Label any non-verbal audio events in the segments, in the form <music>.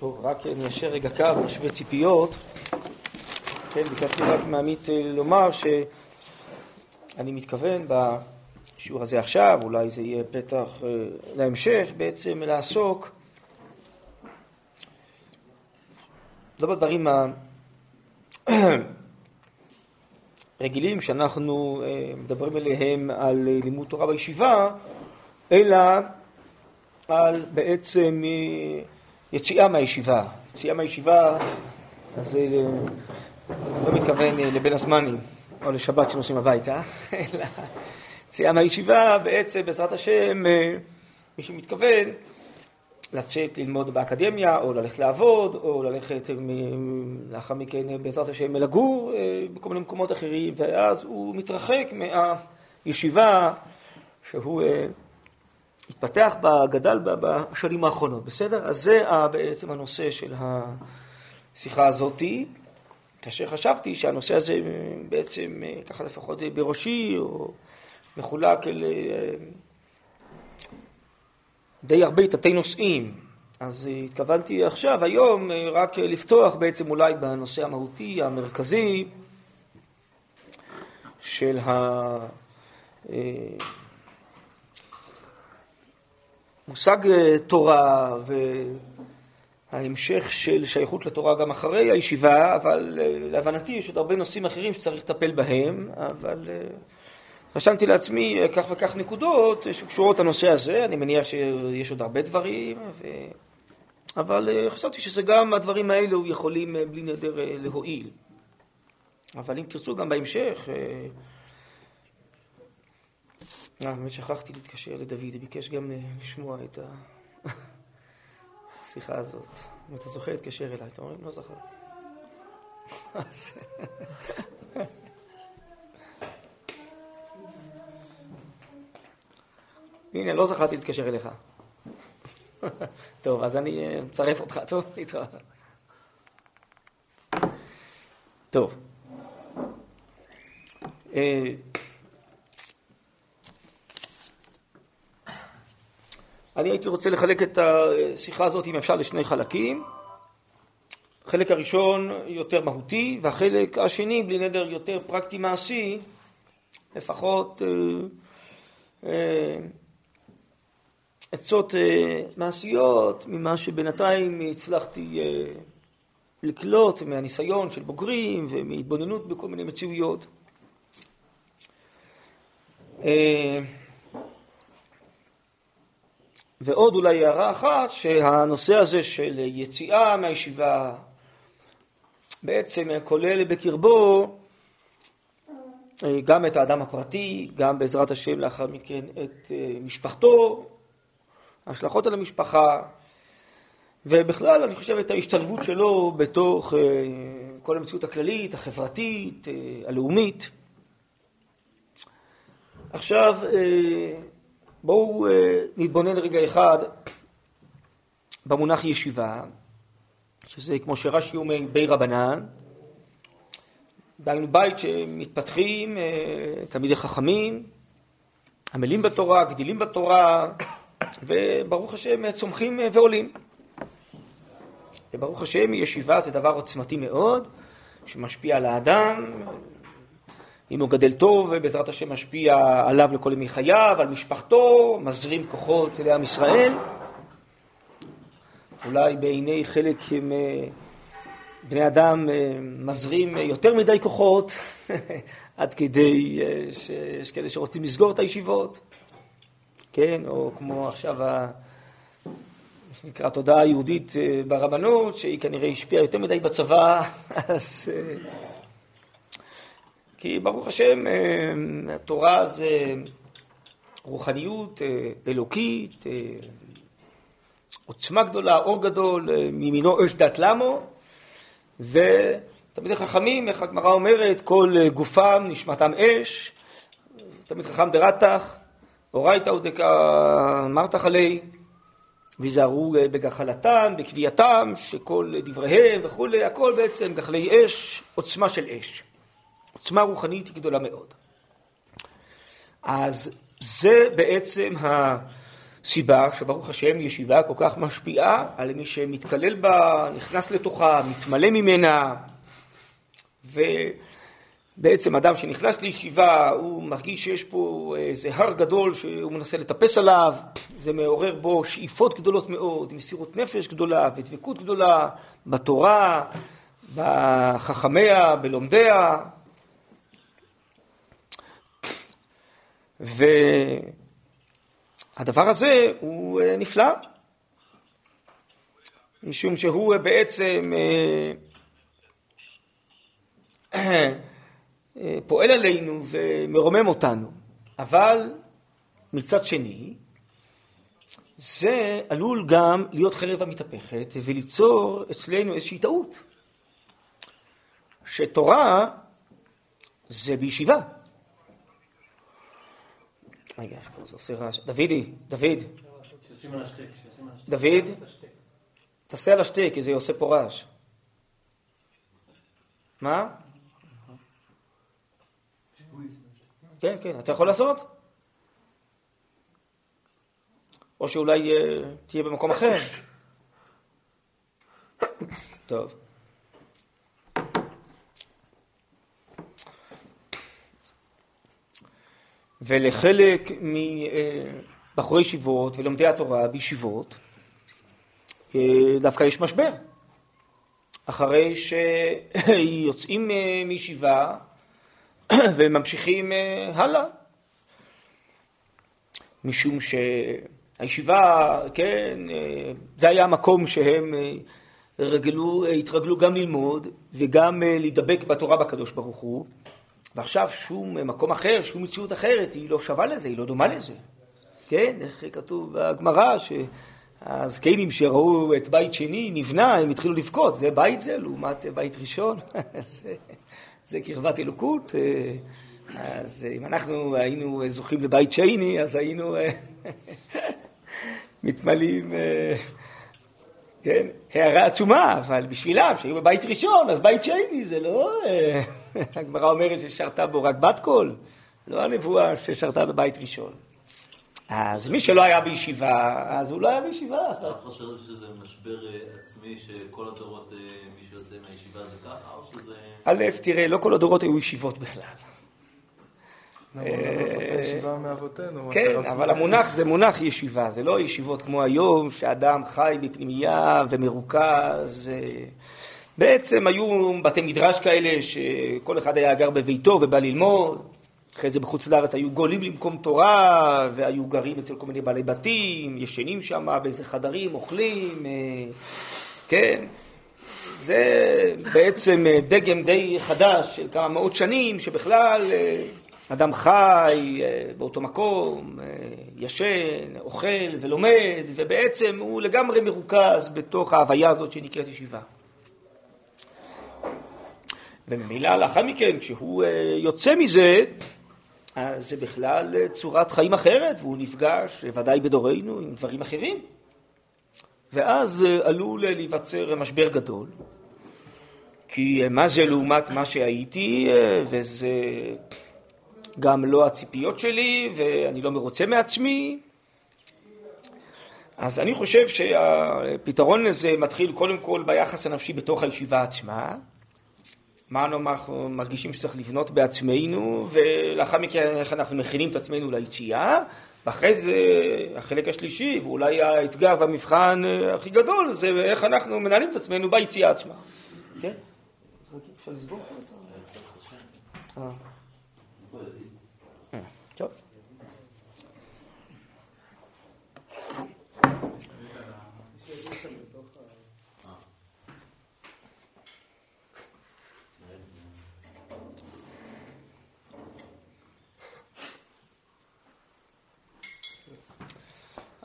טוב, רק ניישר רגע קו, נשווה ציפיות. כן, ביקשתי רק מעמית אה, לומר שאני מתכוון בשיעור הזה עכשיו, אולי זה יהיה פתח אה, להמשך, בעצם לעסוק לא בדברים הרגילים <clears throat> שאנחנו אה, מדברים עליהם על לימוד תורה בישיבה, אלא על בעצם יציאה מהישיבה. יציאה מהישיבה, אז זה לא מתכוון אה, לבין הזמנים או לשבת שנוסעים הביתה, <laughs> אלא יציאה מהישיבה בעצם בעזרת השם, אה, מי שמתכוון לצאת ללמוד באקדמיה, או ללכת לעבוד, או ללכת אה, לאחר מכן בעזרת השם לגור בכל מיני מקומות אחרים, ואז הוא מתרחק מהישיבה שהוא התפתח גדל בשנים האחרונות, בסדר? אז זה בעצם הנושא של השיחה הזאתי, כאשר חשבתי שהנושא הזה בעצם, ככה לפחות בראשי, או מחולק אל אה, די הרבה תתי נושאים. אז התכוונתי עכשיו, היום, רק לפתוח בעצם אולי בנושא המהותי, המרכזי, של ה... מושג אה, תורה וההמשך של שייכות לתורה גם אחרי הישיבה, אבל אה, להבנתי יש עוד הרבה נושאים אחרים שצריך לטפל בהם, אבל אה, רשמתי לעצמי כך וכך נקודות שקשורות לנושא הזה, אני מניח שיש עוד הרבה דברים, ו... אבל חשבתי שזה גם הדברים האלו יכולים בלי נדר להועיל. אבל אם תרצו גם בהמשך, באמת שכחתי להתקשר לדוד, הוא ביקש גם לשמוע את <laughs> השיחה הזאת. אם אתה זוכר, להתקשר אליי. אתה אומר, לא זכר. <laughs> <laughs> הנה, לא זכרתי להתקשר אליך. טוב, אז אני אה, מצרף אותך, טוב? טוב. אני הייתי רוצה לחלק את השיחה הזאת, אם אפשר, לשני חלקים. החלק הראשון יותר מהותי, והחלק השני, בלי נדר, יותר פרקטי מעשי, לפחות אה, אה, עצות אה, מעשיות ממה שבינתיים הצלחתי אה, לקלוט מהניסיון של בוגרים ומהתבוננות בכל מיני מציאויות. אה, ועוד אולי הערה אחת, שהנושא הזה של יציאה מהישיבה בעצם כולל בקרבו אה, גם את האדם הפרטי, גם בעזרת השם לאחר מכן את אה, משפחתו, ההשלכות על המשפחה, ובכלל אני חושב את ההשתלבות שלו בתוך אה, כל המציאות הכללית, החברתית, הלאומית. עכשיו, בואו אה, נתבונן רגע אחד במונח ישיבה, שזה כמו שרש"י אומר בי רבנן, דהיינו בית שמתפתחים אה, תלמידי חכמים, עמלים בתורה, גדילים בתורה, וברוך השם צומחים ועולים. וברוך השם ישיבה זה דבר עוצמתי מאוד, שמשפיע על האדם, אם הוא גדל טוב, בעזרת השם משפיע עליו לכל ימי חייו, על משפחתו, מזרים כוחות לעם ישראל. אולי בעיני חלק הם, אה, אדם אה, מזרים יותר מדי כוחות, <laughs> עד כדי אה, שיש כאלה שרוצים לסגור את הישיבות, כן, או כמו עכשיו. מה שנקרא תודעה יהודית ברבנות, שהיא כנראה השפיעה יותר מדי בצבא, <laughs> אז כי ברוך השם, אה, התורה זה רוחניות אה, אלוקית, אה, עוצמה גדולה, אור גדול, מימינו אש דת למו, ותמיד חכמים, איך הגמרא אומרת, כל גופם נשמתם אש, תמיד חכם דרתך, אורייתא ודקה מרתך עלי, ויזהרו בגחלתם, בקביעתם, שכל דבריהם וכולי, הכל בעצם גחלי אש, עוצמה של אש. עוצמה רוחנית היא גדולה מאוד. אז זה בעצם סיבה שברוך השם ישיבה כל כך משפיעה על מי שמתקלל בה, נכנס לתוכה, מתמלא ממנה, ובעצם אדם שנכנס לישיבה הוא מרגיש שיש פה איזה הר גדול שהוא מנסה לטפס עליו, זה מעורר בו שאיפות גדולות מאוד, מסירות נפש גדולה ודבקות גדולה בתורה, בחכמיה, בלומדיה. והדבר הזה הוא אה, נפלא, משום שהוא בעצם אה, אה, פועל עלינו ומרומם אותנו, אבל מצד שני, זה עלול גם להיות חרב המתהפכת וליצור אצלנו איזושהי טעות. שתורה זה בישיבה. רגע, זה עושה רעש. דודי, דוד. דוד, תעשה על השתק, כי זה עושה פה רעש. מה? כן, כן, אתה יכול לעשות? או שאולי אה, תהיה במקום אחר. <laughs> טוב. ולחלק מבחורי ישיבות ולומדי התורה בישיבות אה, דווקא יש משבר. אחרי שיוצאים אה, מישיבה <clears throat> וממשיכים אה, הלאה. משום שהישיבה, כן, זה היה המקום שהם רגלו, התרגלו גם ללמוד וגם להידבק בתורה בקדוש ברוך הוא. ועכשיו שום מקום אחר, שום מציאות אחרת, היא לא שווה לזה, היא לא דומה לזה. כן, איך כתוב בגמרא, שהזקנים שראו את בית שני נבנה, הם התחילו לבכות, זה בית זה לעומת בית ראשון, <laughs> זה, זה קרבת אלוקות. אז אם אנחנו היינו זוכים לבית שני, אז היינו <laughs> מתמלאים, כן, הערה עצומה, אבל בשבילם, שהיו בבית ראשון, אז בית שני זה לא... הגמרא אומרת ששרתה בו רק בת קול, לא הנבואה ששרתה בבית ראשון. אז מי שלא היה בישיבה, אז הוא לא היה בישיבה. אתה חושב שזה משבר אה, עצמי שכל הדורות, אה, מי שיוצא מהישיבה זה ככה, או שזה... א', תראה, לא כל הדורות היו ישיבות בכלל. לא, לא, כן, אבל המונח זה מונח ישיבה, זה לא ישיבות כמו היום, שאדם חי בפנימייה ומרוכז. בעצם היו בתי מדרש כאלה שכל אחד היה גר בביתו ובא ללמוד, אחרי זה בחוץ לארץ היו גולים למקום תורה והיו גרים אצל כל מיני בעלי בתים, ישנים שם באיזה חדרים, אוכלים, אה, כן. זה בעצם אה, דגם די חדש של כמה מאות שנים, שבכלל אה, אדם חי באותו מקום, ישן, אוכל ולומד, ובעצם הוא לגמרי מרוכז בתוך ההוויה הזאת שנקראת ישיבה. וממילא לאחר מכן, כשהוא אה, יוצא מזה, אז זה בכלל אה, צורת חיים אחרת, והוא נפגש, ודאי בדורנו, עם דברים אחרים. ואז אה, עלול להיווצר משבר גדול, כי מה זה לעומת מה שהייתי, וזה גם לא הציפיות שלי, ואני לא מרוצה מעצמי. אז אני חושב שהפתרון לזה מתחיל קודם כל ביחס הנפשי בתוך הישיבה עצמה, מה אנחנו מרגישים שצריך לבנות בעצמנו, ולאחר מכן איך אנחנו מכינים את עצמנו ליציאה, ואחרי זה החלק השלישי, ואולי האתגר והמבחן אה, הכי גדול, זה איך אנחנו מנהלים את עצמנו ביציאה עצמה. כן? אפשר לסגור פה את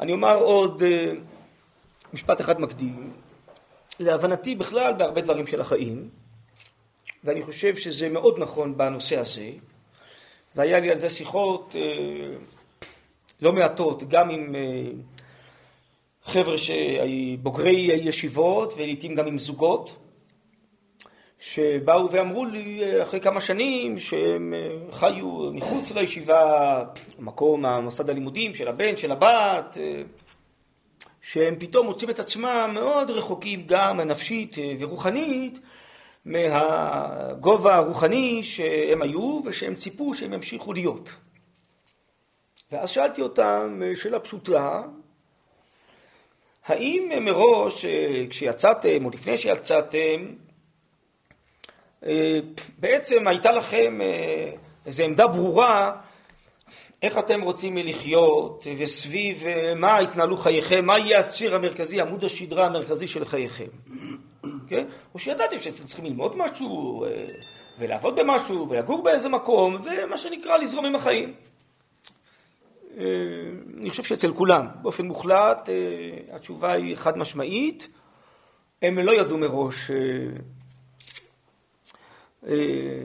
אני אומר עוד אה, משפט אחד מקדים. להבנתי בכלל בהרבה דברים של החיים, ואני חושב שזה מאוד נכון בנושא הזה, והיה לי על זה שיחות אה, לא מעטות, גם עם אה, חבר'ה שבוגרי ישיבות ולעיתים גם עם זוגות, שבאו ואמרו לי אחרי כמה שנים שהם חיו מחוץ לישיבה, מקום המוסד הלימודים של הבן, של הבת, שהם פתאום מוצאים את עצמם מאוד רחוקים גם נפשית ורוחנית מהגובה הרוחני שהם היו ושהם ציפו שהם ימשיכו להיות. ואז שאלתי אותם שאלה פשוטה, האם מראש כשיצאתם או לפני שיצאתם בעצם הייתה לכם איזו עמדה ברורה איך אתם רוצים לחיות וסביב מה יתנהלו חייכם, מה יהיה הציר המרכזי, עמוד השדרה המרכזי של חייכם. <coughs> כן? או שידעתם שאתם צריכים ללמוד משהו ולעבוד במשהו ולגור באיזה מקום ומה שנקרא לזרום עם החיים. אני חושב שאצל כולם, באופן מוחלט, התשובה היא חד משמעית. הם לא ידעו מראש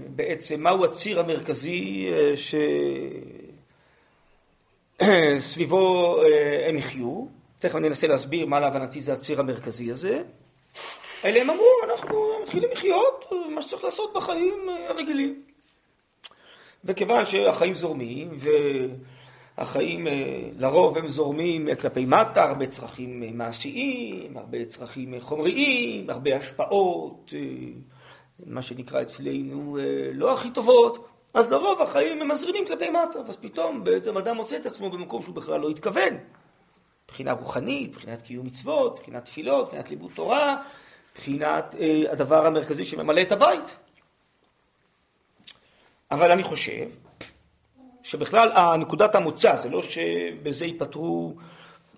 בעצם מהו הציר המרכזי שסביבו <clears throat> הם יחיו. תכף אני אנסה להסביר מה להבנתי זה הציר המרכזי הזה. אלא הם אמרו, אנחנו מתחילים לחיות מה שצריך לעשות בחיים הרגילים. וכיוון שהחיים זורמים, והחיים לרוב הם זורמים כלפי מטה, הרבה צרכים מעשיים, הרבה צרכים חומריים, הרבה השפעות, מה שנקרא אצלנו לא הכי טובות, אז לרוב החיים הם מזרימים כלפי מטה, ואז פתאום בעצם אדם מוצא את עצמו במקום שהוא בכלל לא התכוון. מבחינה רוחנית, מבחינת קיום מצוות, מבחינת תפילות, מבחינת לימוד תורה, מבחינת אה, הדבר המרכזי שממלא את הבית. אבל אני חושב שבכלל הנקודת המוצא, זה לא שבזה ייפתרו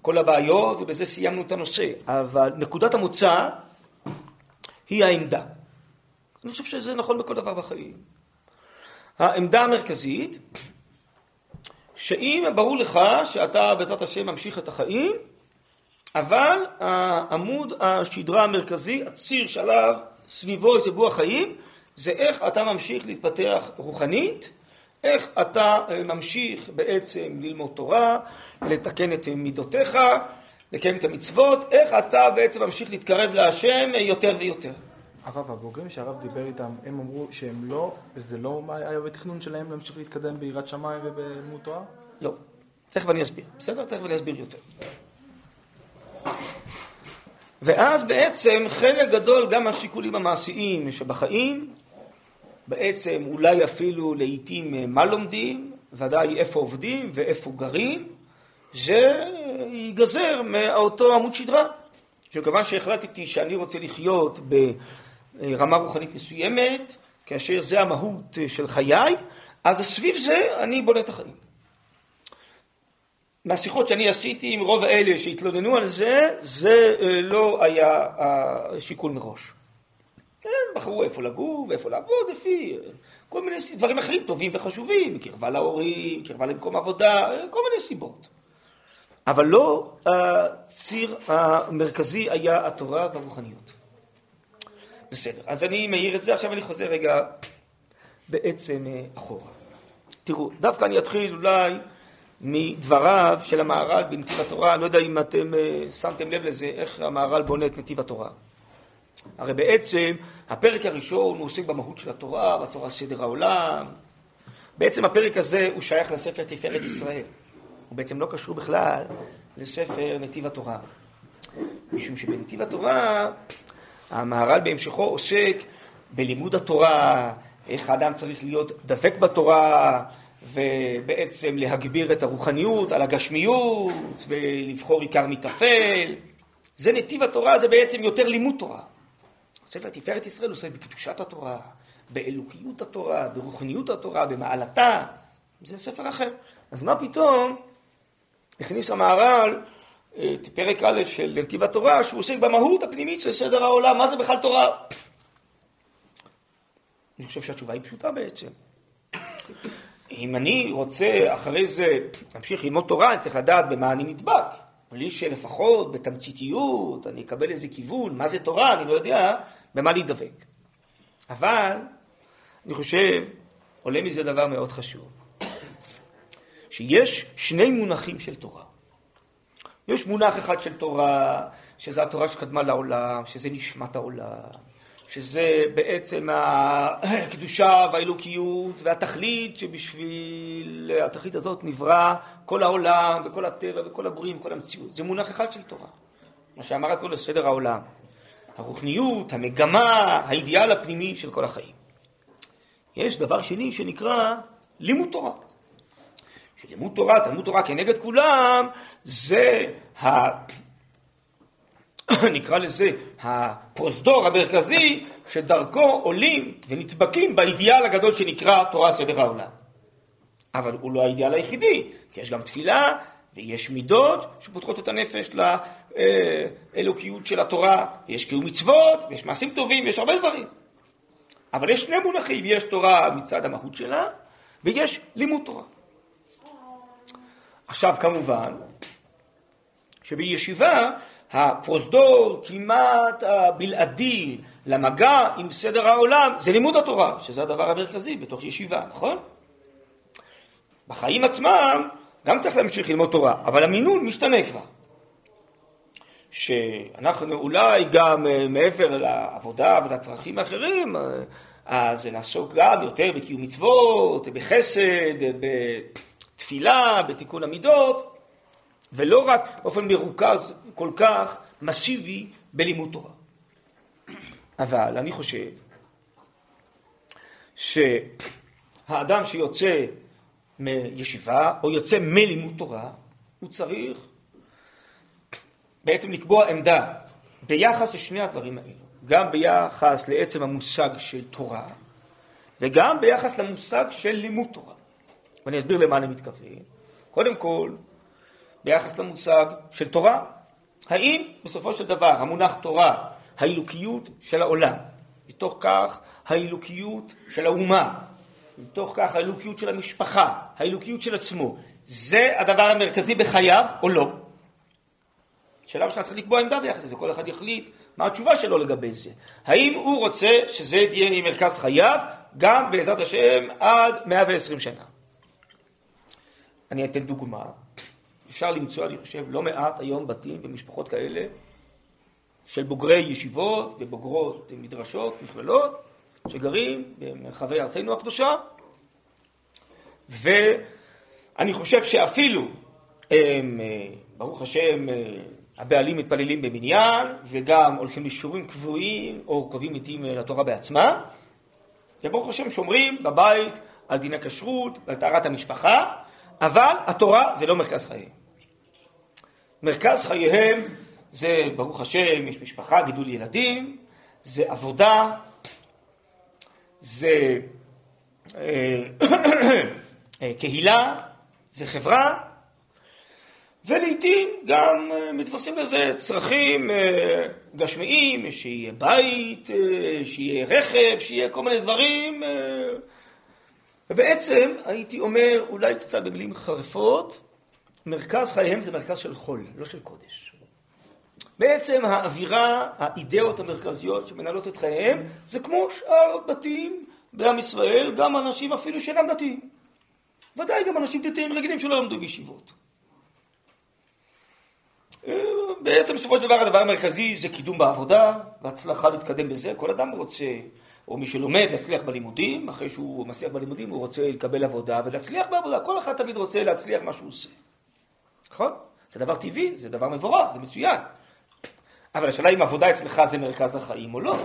כל הבעיות ובזה סיימנו את הנושא, אבל נקודת המוצא היא העמדה. אני חושב שזה נכון בכל דבר בחיים. העמדה המרכזית, שאם ברור לך שאתה בעזרת השם ממשיך את החיים, אבל העמוד השדרה המרכזי, הציר שעליו סביבו יתבעו החיים, זה איך אתה ממשיך להתפתח רוחנית, איך אתה ממשיך בעצם ללמוד תורה, לתקן את מידותיך, לקיים את המצוות, איך אתה בעצם ממשיך להתקרב להשם יותר ויותר. הרב, הבוגרים שהרב דיבר איתם, הם אמרו שהם לא, וזה לא היה בתכנון שלהם להמשיך להתקדם ביראת שמיים ובלימוד תורה? לא. תכף אני אסביר, בסדר? תכף אני אסביר יותר. ואז בעצם חלק גדול גם מהשיקולים המעשיים שבחיים, בעצם אולי אפילו לעיתים מה לומדים, ודאי איפה עובדים ואיפה גרים, זה ייגזר מאותו עמוד שדרה. שכיוון שהחלטתי שאני רוצה לחיות ברמה רוחנית מסוימת, כאשר זה המהות של חיי, אז סביב זה אני בונה את החיים. מהשיחות שאני עשיתי עם רוב האלה שהתלוננו על זה, זה לא היה השיקול מראש. הם בחרו איפה לגור ואיפה לעבוד, לפי כל מיני דברים אחרים טובים וחשובים, קרבה להורים, קרבה למקום עבודה, כל מיני סיבות. אבל לא הציר המרכזי היה התורה והרוחניות. בסדר, אז אני מעיר את זה, עכשיו אני חוזר רגע בעצם אחורה. תראו, דווקא אני אתחיל אולי מדבריו של המהר"ל בנתיב התורה, אני לא יודע אם אתם שמתם לב לזה, איך המהר"ל בונה את נתיב התורה. הרי בעצם הפרק הראשון הוא עוסק במהות של התורה, בתורה סדר העולם. בעצם הפרק הזה הוא שייך לספר תפארת ישראל. הוא בעצם לא קשור בכלל לספר נתיב התורה. משום שבנתיב התורה המהר"ל בהמשכו עוסק בלימוד התורה, איך האדם צריך להיות דבק בתורה, ובעצם להגביר את הרוחניות על הגשמיות, ולבחור עיקר מטפל. זה נתיב התורה, זה בעצם יותר לימוד תורה. ספר תפארת ישראל עוסק בקדושת התורה, באלוקיות התורה, ברוחניות התורה, במעלתה. זה ספר אחר. אז מה פתאום הכניס המהר"ל פרק א' של נתיב התורה, שהוא עוסק במהות הפנימית של סדר העולם, מה זה בכלל תורה? אני חושב שהתשובה היא פשוטה בעצם. אם אני רוצה אחרי זה להמשיך ללמוד תורה, אני צריך לדעת במה אני נדבק. בלי שלפחות בתמציתיות אני אקבל איזה כיוון, מה זה תורה, אני לא יודע במה להידבק. אבל אני חושב, עולה מזה דבר מאוד חשוב. שיש שני מונחים של תורה. יש מונח אחד של תורה, שזה התורה שקדמה לעולם, שזה נשמת העולם, שזה בעצם הקדושה והאלוקיות והתכלית שבשביל התכלית הזאת נברא כל העולם וכל הטבע וכל הבריאים וכל המציאות. זה מונח אחד של תורה. מה שאמר הכל לסדר העולם. הרוחניות, המגמה, האידיאל הפנימי של כל החיים. יש דבר שני שנקרא לימוד תורה. שלימוד תורה, תלמוד תורה כנגד כולם, זה ה... <coughs> נקרא לזה הפרוזדור המרכזי שדרכו עולים ונדבקים באידיאל הגדול שנקרא תורה סדר העולם. אבל הוא לא האידיאל היחידי, כי יש גם תפילה ויש מידות שפותחות את הנפש לאלוקיות של התורה, ויש קיום מצוות, ויש מעשים טובים, ויש הרבה דברים. אבל יש שני מונחים, יש תורה מצד המהות שלה, ויש לימוד תורה. עכשיו כמובן, שבישיבה הפרוזדור כמעט הבלעדי למגע עם סדר העולם זה לימוד התורה, שזה הדבר המרכזי בתוך ישיבה, נכון? בחיים עצמם גם צריך להמשיך ללמוד תורה, אבל המינון משתנה כבר. שאנחנו אולי גם אה, מעבר לעבודה ולצרכים האחרים, אה, אז נעסוק גם יותר בקיום מצוות, בחסד, בתפילה, בתיקון המידות, ולא רק באופן מרוכז כל כך מסיבי בלימוד תורה. אבל אני חושב שהאדם שיוצא מישיבה או יוצא מלימוד תורה, הוא צריך בעצם לקבוע עמדה ביחס לשני הדברים האלו, גם ביחס לעצם המושג של תורה וגם ביחס למושג של לימוד תורה. ואני אסביר למה אני מתכוון. קודם כל, ביחס למושג של תורה, האם בסופו של דבר המונח תורה, האלוקיות של העולם, מתוך כך האלוקיות של האומה, מתוך כך האלוקיות של המשפחה, האלוקיות של עצמו, זה הדבר המרכזי בחייו או לא? שאלה ראשונה צריך לקבוע עמדה ביחס לזה, כל אחד יחליט מה התשובה שלו לגבי זה. האם הוא רוצה שזה יהיה מרכז חייו, גם בעזרת השם עד 120 שנה. אני אתן דוגמה. אפשר למצוא, אני חושב, לא מעט היום בתים ומשפחות כאלה של בוגרי ישיבות ובוגרות מדרשות, מכללות, שגרים במרחבי ארצנו הקדושה, ואני חושב שאפילו הם, אה, ברוך השם, אה, הבעלים מתפללים במניין, וגם הולכים לשיעורים קבועים או קובעים עתים אה, לתורה בעצמה, וברוך השם שומרים בבית על דיני כשרות ועל טהרת המשפחה, אבל התורה זה לא מרכז חייהם. מרכז חייהם זה, ברוך השם, יש משפחה, גידול ילדים, זה עבודה, זה אה, אה, <coughs> קהילה, זה חברה, ולעיתים גם אה, מתווספים לזה צרכים גשמיים, שיהיה בית, שיהיה רכב, שיהיה כל מיני דברים. ובעצם הייתי אומר, אולי קצת במילים חריפות, מרכז חייהם זה מרכז של חול, לא של קודש. בעצם האווירה, האידאות המרכזיות שמנהלות את חייהם, זה כמו שאר בתים בעם ישראל, גם אנשים אפילו שאינם דתיים. ודאי גם אנשים דתיים רגילים שלא למדו בישיבות. בעצם בסופו של דבר הדבר המרכזי זה קידום בעבודה, והצלחה להתקדם בזה. כל אדם רוצה, או מי שלומד, להצליח בלימודים, אחרי שהוא מצליח בלימודים הוא רוצה לקבל עבודה ולהצליח בעבודה. כל אחד תמיד רוצה להצליח מה שהוא עושה. נכון? זה דבר טבעי, זה דבר מבורך, זה מצוין. אבל השאלה אם עבודה אצלך זה מרכז החיים או לא.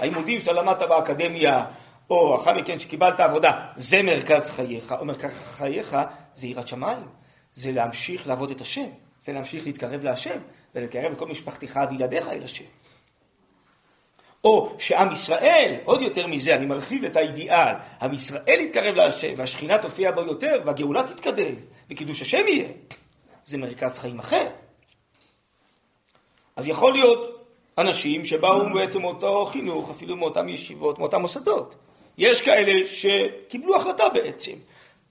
הלימודים שאתה למדת באקדמיה, או אחר מכן שקיבלת עבודה, זה מרכז חייך, או מרכז חייך זה יראת שמיים. זה להמשיך לעבוד את השם, זה להמשיך להתקרב להשם, ולקרב את כל משפחתך וילדיך אל השם. או שעם ישראל, עוד יותר מזה, אני מרחיב את האידיאל, עם ישראל יתקרב להשם, והשכינה תופיע בו יותר, והגאולה תתקדם, וקידוש השם יהיה. זה מרכז חיים אחר. אז יכול להיות אנשים שבאו בעצם מאותו חינוך, אפילו מאותן ישיבות, מאותם מוסדות. יש כאלה שקיבלו החלטה בעצם,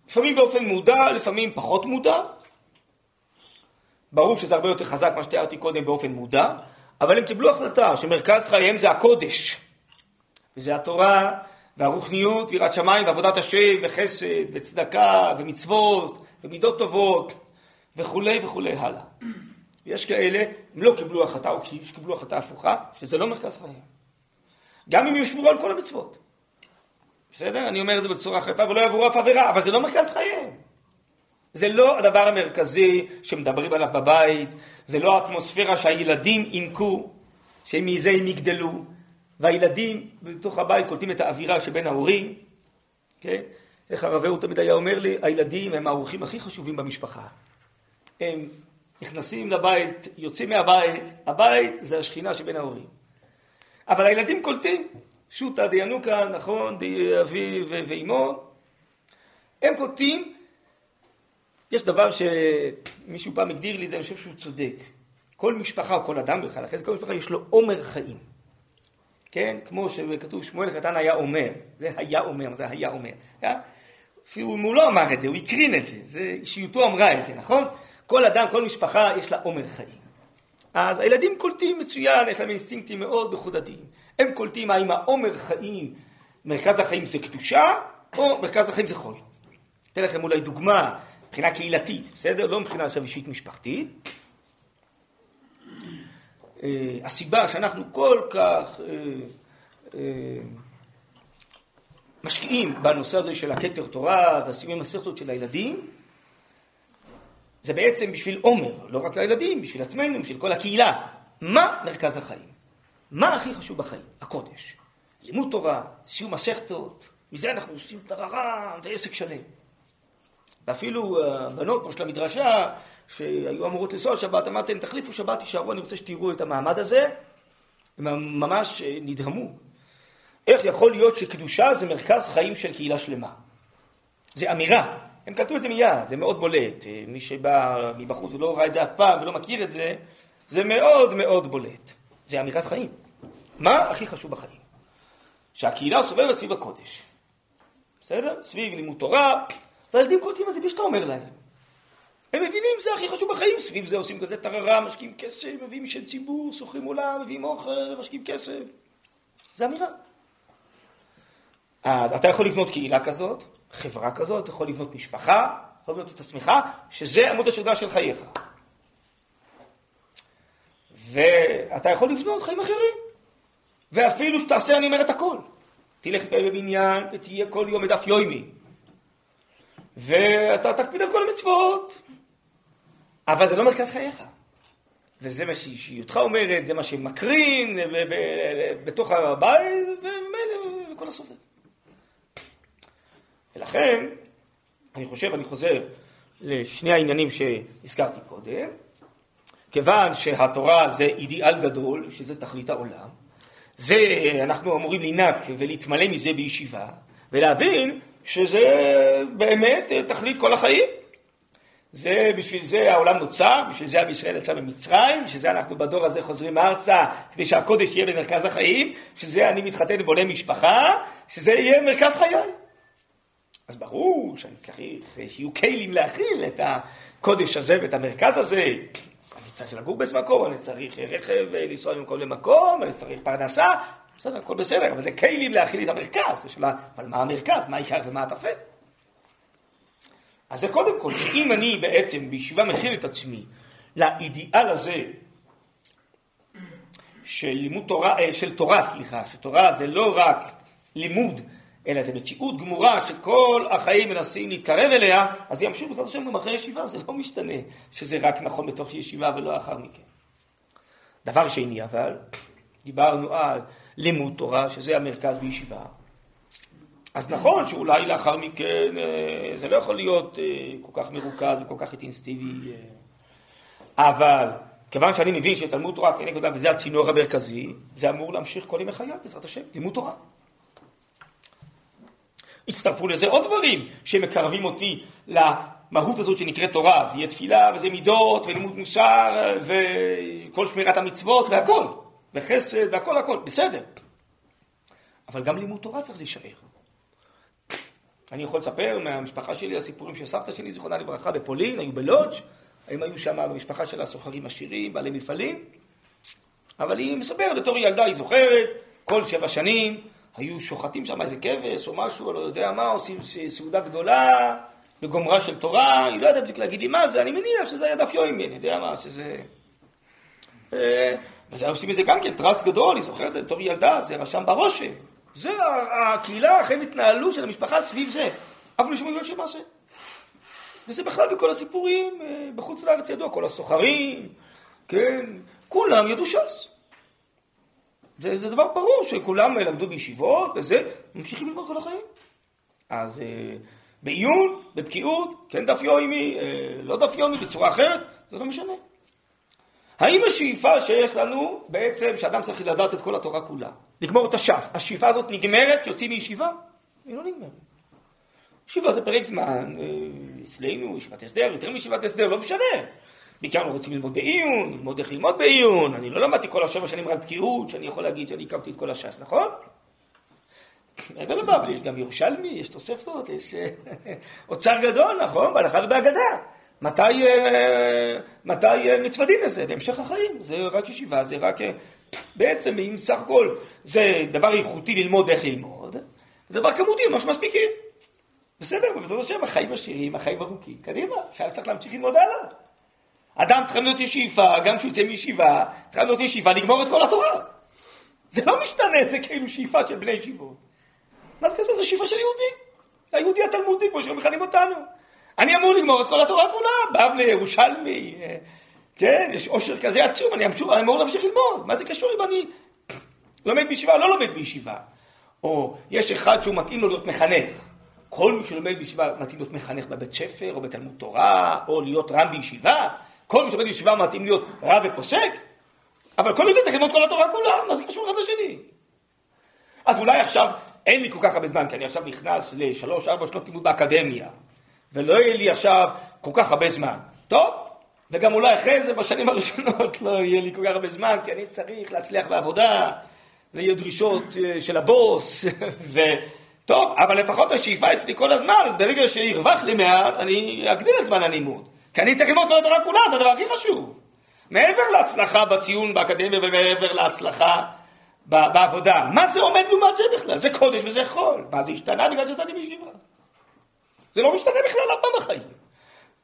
לפעמים באופן מודע, לפעמים פחות מודע. ברור שזה הרבה יותר חזק, מה שתיארתי קודם, באופן מודע, אבל הם קיבלו החלטה שמרכז חייהם זה הקודש, וזה התורה והרוחניות ויראת שמיים ועבודת השם וחסד וצדקה ומצוות ומידות טובות וכולי וכולי הלאה. יש כאלה, הם לא קיבלו החלטה, או קיבלו החלטה הפוכה, שזה לא מרכז חייהם. גם אם ישמרו על כל המצוות. בסדר? אני אומר את זה בצורה חיפה ולא יעברו אף עבירה, אבל זה לא מרכז חייהם. זה לא הדבר המרכזי שמדברים עליו בבית, זה לא האטמוספירה שהילדים ינקו, שמזה הם יגדלו, והילדים בתוך הבית קולטים את האווירה שבין ההורים, כן? איך הרב אהוד תמיד היה אומר לי, הילדים הם האורחים הכי חשובים במשפחה. הם נכנסים לבית, יוצאים מהבית, הבית זה השכינה שבין ההורים. אבל הילדים קולטים, שותא דיינוקה, נכון, די אבי ואימו, הם קולטים, יש דבר שמישהו פעם הגדיר לי זה, אני חושב שהוא צודק. כל משפחה, או כל אדם בכלל, אחרי זה כל משפחה יש לו עומר חיים. כן? כמו שכתוב, שמואל הקטן היה אומר, זה היה אומר, זה היה אומר. אפילו אם הוא לא אמר את זה, הוא הקרין את זה, זה אישיותו אמרה את זה, נכון? כל אדם, כל משפחה, יש לה עומר חיים. אז הילדים קולטים מצוין, יש להם אינסטינקטים מאוד מחודדים. הם קולטים האם העומר חיים, מרכז החיים זה קדושה, או מרכז החיים זה חול. אתן לכם אולי דוגמה מבחינה קהילתית, בסדר? לא מבחינה עכשיו אישית משפחתית. אה, הסיבה שאנחנו כל כך אה, אה, משקיעים בנושא הזה של הכתר תורה והסיומים מסכתות של הילדים, זה בעצם בשביל עומר, לא רק לילדים, בשביל עצמנו, בשביל כל הקהילה. מה מרכז החיים? מה הכי חשוב בחיים? הקודש. לימוד תורה, סיום מסכתות, מזה אנחנו עושים טררם ועסק שלם. ואפילו הבנות פה של המדרשה, שהיו אמורות לנסוע שבת, אמרתי להם, תחליפו שבת, תישארו, אני רוצה שתראו את המעמד הזה. הם ממש נדהמו. איך יכול להיות שקדושה זה מרכז חיים של קהילה שלמה? זה אמירה. הם קלטו את זה מיד, זה מאוד בולט. מי שבא מבחוץ ולא ראה את זה אף פעם ולא מכיר את זה, זה מאוד מאוד בולט. זה אמירת חיים. מה הכי חשוב בחיים? שהקהילה סובבת סביב הקודש. בסדר? סביב לימוד תורה, והילדים קולטים את זה בלי שאתה אומר להם. הם מבינים, זה הכי חשוב בחיים, סביב זה עושים כזה טררה, משקיעים כסף, מביאים של ציבור, שוכרים עולם, מביאים אוכל, משקיעים כסף. זה אמירה. אז אתה יכול לבנות קהילה כזאת, חברה כזאת, אתה יכול לבנות משפחה, יכול לבנות את עצמך, שזה עמוד השדרה של חייך. ואתה יכול לבנות חיים אחרים. ואפילו שתעשה, אני אומר את הכל. תלך בבניין ותהיה כל יום בדף יוימי. ואתה תקפיד על כל המצוות. אבל זה לא מרכז חייך. וזה מה שאישיותך אומרת, זה מה שמקרין בתוך הבית, וממילא לכל הסובב. ולכן, אני חושב, אני חוזר לשני העניינים שהזכרתי קודם. כיוון שהתורה זה אידיאל גדול, שזה תכלית העולם, זה, אנחנו אמורים לנק ולהתמלא מזה בישיבה, ולהבין שזה באמת תכלית כל החיים. זה, בשביל זה העולם נוצר, בשביל זה עם ישראל יצא ממצרים, בשביל זה אנחנו בדור הזה חוזרים ארצה, כדי שהקודש יהיה במרכז החיים, בשביל זה אני מתחתן ובונה משפחה, שזה יהיה מרכז חיי. אז ברור שאני צריך שיהיו כלים להכיל את הקודש הזה ואת המרכז הזה. אני צריך לגור באיזה מקום, אני צריך רכב לנסוע ממקום למקום, אני צריך פרנסה, בסדר, הכל בסדר, אבל זה כלים להכיל את המרכז, השאלה, אבל מה המרכז, מה העיקר ומה הטפל? אז זה קודם כל, שאם אני בעצם בישיבה מכיל את עצמי לאידיאל הזה של לימוד תורה, אה, של תורה, סליחה, שתורה זה לא רק לימוד, אלא זה מציאות גמורה שכל החיים מנסים להתקרב אליה, אז ימשיך בעזרת השם גם אחרי ישיבה, זה לא משתנה שזה רק נכון בתוך ישיבה ולא לאחר מכן. דבר שני אבל, דיברנו על לימוד תורה, שזה המרכז בישיבה. אז נכון שאולי לאחר מכן אה, זה לא יכול להיות אה, כל כך מרוכז וכל כך איטנסטיבי, אה. אבל כיוון שאני מבין שתלמוד תורה כנגד אדם וזה הצינור המרכזי, זה אמור להמשיך כל ימי חיי, בעזרת השם, לימוד תורה. הצטרפו לזה עוד דברים שמקרבים אותי למהות הזאת שנקראת תורה. זה יהיה תפילה וזה מידות ולימוד מוסר וכל שמירת המצוות והכל. וחסד והכל הכל, בסדר. אבל גם לימוד תורה צריך להישאר. אני יכול לספר מהמשפחה שלי הסיפורים של סבתא שלי, זיכרונה לברכה, בפולין, היו בלודג', הם היו שם במשפחה של הסוחרים עשירים, בעלי מפעלים, אבל היא מספרת, בתור ילדה היא זוכרת, כל שבע שנים היו שוחטים שם איזה כבש או משהו, לא יודע מה, עושים סעודה גדולה בגומרה של תורה, היא לא יודעת בדיוק להגיד לי מה זה, אני מניח שזה היה דף יוימי, אני יודע מה, שזה... אז עושים מזה גם כן טרס גדול, אני זוכר את זה בתור ילדה, זה רשם ברושם. זה הקהילה, אחרי התנהלות של המשפחה סביב זה. אפילו שמגיעות של מעשה. וזה בכלל בכל הסיפורים, אה, בחוץ לארץ ידוע, כל הסוחרים, כן, כולם ידעו ש"ס. זה, זה דבר ברור שכולם למדו בישיבות, וזה, ממשיכים ללמוד כל החיים. אז אה, בעיון, בבקיאות, כן דף יומי, אה, לא דף יומי, בצורה אחרת, זה לא משנה. האם השאיפה שיש לנו בעצם שאדם צריך לדעת את כל התורה כולה, לגמור את הש"ס, השאיפה הזאת נגמרת כשיוצאים מישיבה? היא לא נגמרת. ישיבה זה פרק זמן, אה, אצלנו ישיבת הסדר, יותר מישיבת הסדר, לא משנה. בעיקר רוצים ללמוד בעיון, ללמוד איך ללמוד בעיון. אני לא למדתי כל השבע שנים רק בקיאות, שאני יכול להגיד שאני הכרתי את כל הש"ס, נכון? מעבר לבבלי יש גם ירושלמי, יש תוספתות, יש אה, <laughs> אוצר גדול, נכון? בהלכה ובהגדה. מתי, אה, מתי מתוודים לזה? בהמשך החיים. זה רק ישיבה, זה רק... בעצם, אם סך הכל זה דבר איכותי ללמוד איך ללמוד, זה דבר כמותי, ממש מספיקים. בסדר, ובעזרת השם החיים עשירים, החיים ארוכים. קדימה, עכשיו צריך להמשיך ללמוד הלאה. אדם צריך להיות ישיבה, גם כשהוא יוצא מישיבה, צריך להיות ישיבה לגמור את כל התורה. זה לא משתנה, זה כאילו שאיפה של בני ישיבות. מה זה כזה? זה שאיפה של יהודי. היהודי התלמודי, כמו שמכנים אותנו. אני אמור לגמור את כל התורה כולה, בבלי, ירושלמי, אה, כן, יש עושר כזה עצום, אני אמור, אני אמור להמשיך ללמוד. מה זה קשור אם אני לומד בישיבה לא לומד בישיבה? או יש אחד שהוא מתאים לו להיות מחנך. כל מי שלומד בישיבה מתאים להיות מחנך בבית ספר, או בתלמוד תורה, או להיות רם בישיבה. כל מי שלומד בישיבה מתאים להיות רב ופוסק. אבל כל יהודי צריך ללמוד כל התורה כולה, מה זה קשור אחד לשני? אז אולי עכשיו אין לי כל כך הרבה זמן, כי אני עכשיו נכנס לשלוש, ארבע שנות לימוד באקדמיה, ולא יהיה לי עכשיו כל כך הרבה זמן. טוב, וגם אולי אחרי זה בשנים הראשונות לא יהיה לי כל כך הרבה זמן, כי אני צריך להצליח בעבודה, ויהיו דרישות אה, של הבוס, <laughs> ו... טוב, אבל לפחות השאיפה אצלי כל הזמן, אז ברגע שירווח לי מעט, אני אגדיל את זמן הלימוד. כי אני צריך ללמוד כל התורה כולה, זה הדבר הכי חשוב. מעבר להצלחה בציון באקדמיה ומעבר להצלחה בעבודה. מה זה עומד לעומת זה בכלל? זה קודש וזה חול. מה זה השתנה בגלל שיצאתי בישיבה? זה לא משתנה בכלל פעם בחיים.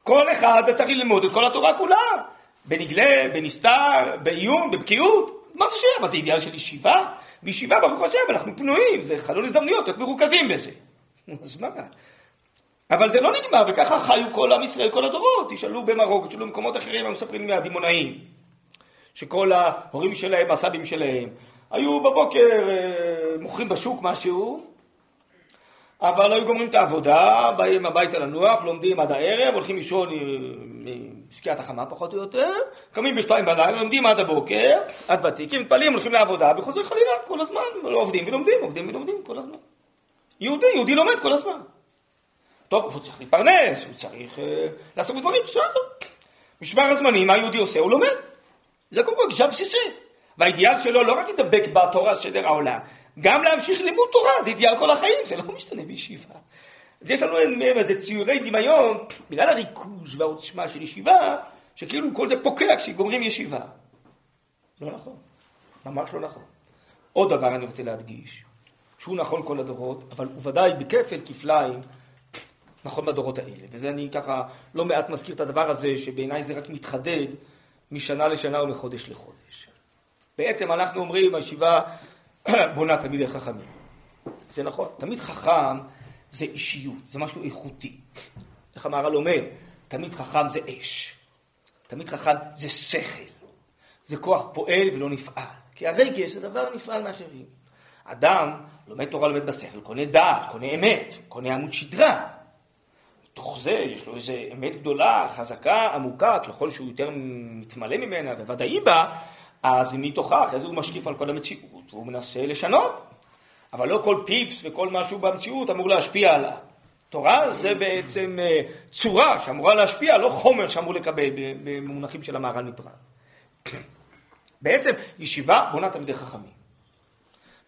כל אחד צריך ללמוד את כל התורה כולה. בנגלה, בנסתר, בעיון, בבקיאות. מה זה שייך? מה זה אידיאל של ישיבה? בישיבה, ברוך השם, אנחנו פנויים, זה חלון הזדמנויות, להיות מרוכזים בזה. אז מה? אבל זה לא נגמר, וככה חיו כל עם ישראל כל הדורות. תשאלו במרוקו, תשאלו במקומות אחרים, הם מספרים מהדימונאים, שכל ההורים שלהם, הסבים שלהם, היו בבוקר אה, מוכרים בשוק משהו, אבל היו גומרים את העבודה, באים הביתה לנוח, לומדים עד הערב, הולכים לישון משקיעת החמה פחות או יותר, קמים בשתיים בלילה, לומדים עד הבוקר, עד ותיקים, מתפללים, הולכים לעבודה, וחוזר חלילה כל הזמן, לא עובדים ולומדים, עובדים ולומדים כל הזמן. יהודי, יהודי לומד כל הזמן. טוב, הוא צריך להתפרנס, הוא צריך אה, לעשות דברים, בסדר. משמר הזמנים, מה יהודי עושה? הוא לומד. זה קודם כל גישה בסיסית. והאידיאל שלו לא רק לדבק בתורה סדר העולם, גם להמשיך לימוד תורה, זה אידיאל כל החיים, זה לא משתנה בישיבה. אז יש לנו איזה ציורי דמיון, בגלל הריכוז והעוצמה של ישיבה, שכאילו כל זה פוקע כשגומרים ישיבה. לא נכון, ממש לא נכון. עוד דבר אני רוצה להדגיש, שהוא נכון כל הדורות, אבל הוא ודאי בכפל כפליים נכון בדורות האלה. וזה אני ככה לא מעט מזכיר את הדבר הזה, שבעיניי זה רק מתחדד משנה לשנה ומחודש לחודש. בעצם אנחנו אומרים, הישיבה <clears throat> בונה תלמידי חכמים. זה נכון, תלמיד חכם זה אישיות, זה משהו איכותי. איך המהר"ל אומר? תלמיד חכם זה אש. תלמיד חכם זה שכל. זה כוח פועל ולא נפעל. כי הרגש זה דבר נפעל מאחרים. אדם לומד תורה, לומד בשכל, קונה דעת, קונה אמת, קונה עמוד שדרה. מתוך זה יש לו איזו אמת גדולה, חזקה, עמוקה, ככל שהוא יותר מתמלא ממנה וודאי בה, אז מתוכה, אחרי זה הוא משקיף על כל המציאות, והוא מנסה לשנות. אבל לא כל פיפס וכל משהו במציאות אמור להשפיע עליו. תורה זה בעצם אה, צורה שאמורה להשפיע, לא חומר שאמור לקבל במונחים של המהר"ל מפראג. בעצם ישיבה בונה תלמידי חכמים.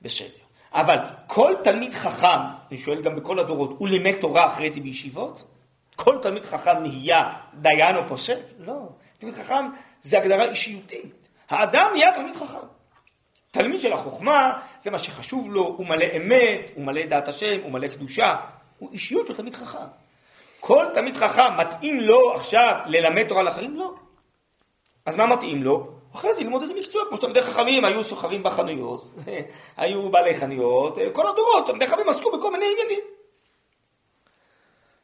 בסדר. אבל כל תלמיד חכם, אני שואל גם בכל הדורות, הוא לימד תורה אחרי זה בישיבות? כל תלמיד חכם נהיה דיין או פוסק? לא. תלמיד חכם זה הגדרה אישיותית. האדם נהיה תלמיד חכם. תלמיד של החוכמה, זה מה שחשוב לו, הוא מלא אמת, הוא מלא דעת השם, הוא מלא קדושה, הוא אישיות של תלמיד חכם. כל תלמיד חכם מתאים לו עכשיו ללמד תורה לאחרים? לא. אז מה מתאים לו? אחרי זה ללמוד איזה מקצוע, כמו שתלמידי חכמים היו סוחרים בחנויות, <laughs> היו בעלי חנויות, כל הדורות, תלמידי חכמים עסקו בכל מיני עניינים.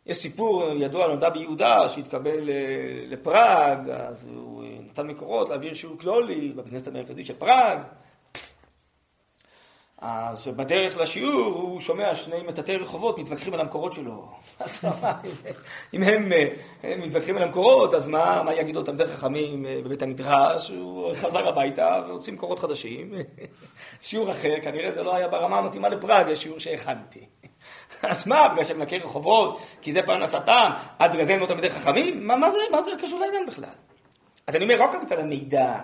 יש סיפור ידוע נודע ביהודה שהתקבל אה, לפראג, אז הוא אה, נתן מקורות להעביר שיעור כלולי בבית הכנסת המרכזי של פראג. אז בדרך לשיעור הוא שומע שני מטאטי רחובות מתווכחים על המקורות שלו. <laughs> אז אם הם, אה, הם מתווכחים על המקורות, אז מה, מה יגידו אותם דרך חכמים בבית המדרש? הוא חזר הביתה והוציא מקורות חדשים. <laughs> שיעור אחר, כנראה זה לא היה ברמה המתאימה לפראג, זה שיעור שהכנתי. <laughs> אז מה, בגלל שהם מנקי רחובות, כי זה פרנסתם, עד בגלל זה הם לא תלמידי חכמים? מה, מה, זה, מה זה קשור לעניין בכלל? אז אני אומר, רק מצד המידע,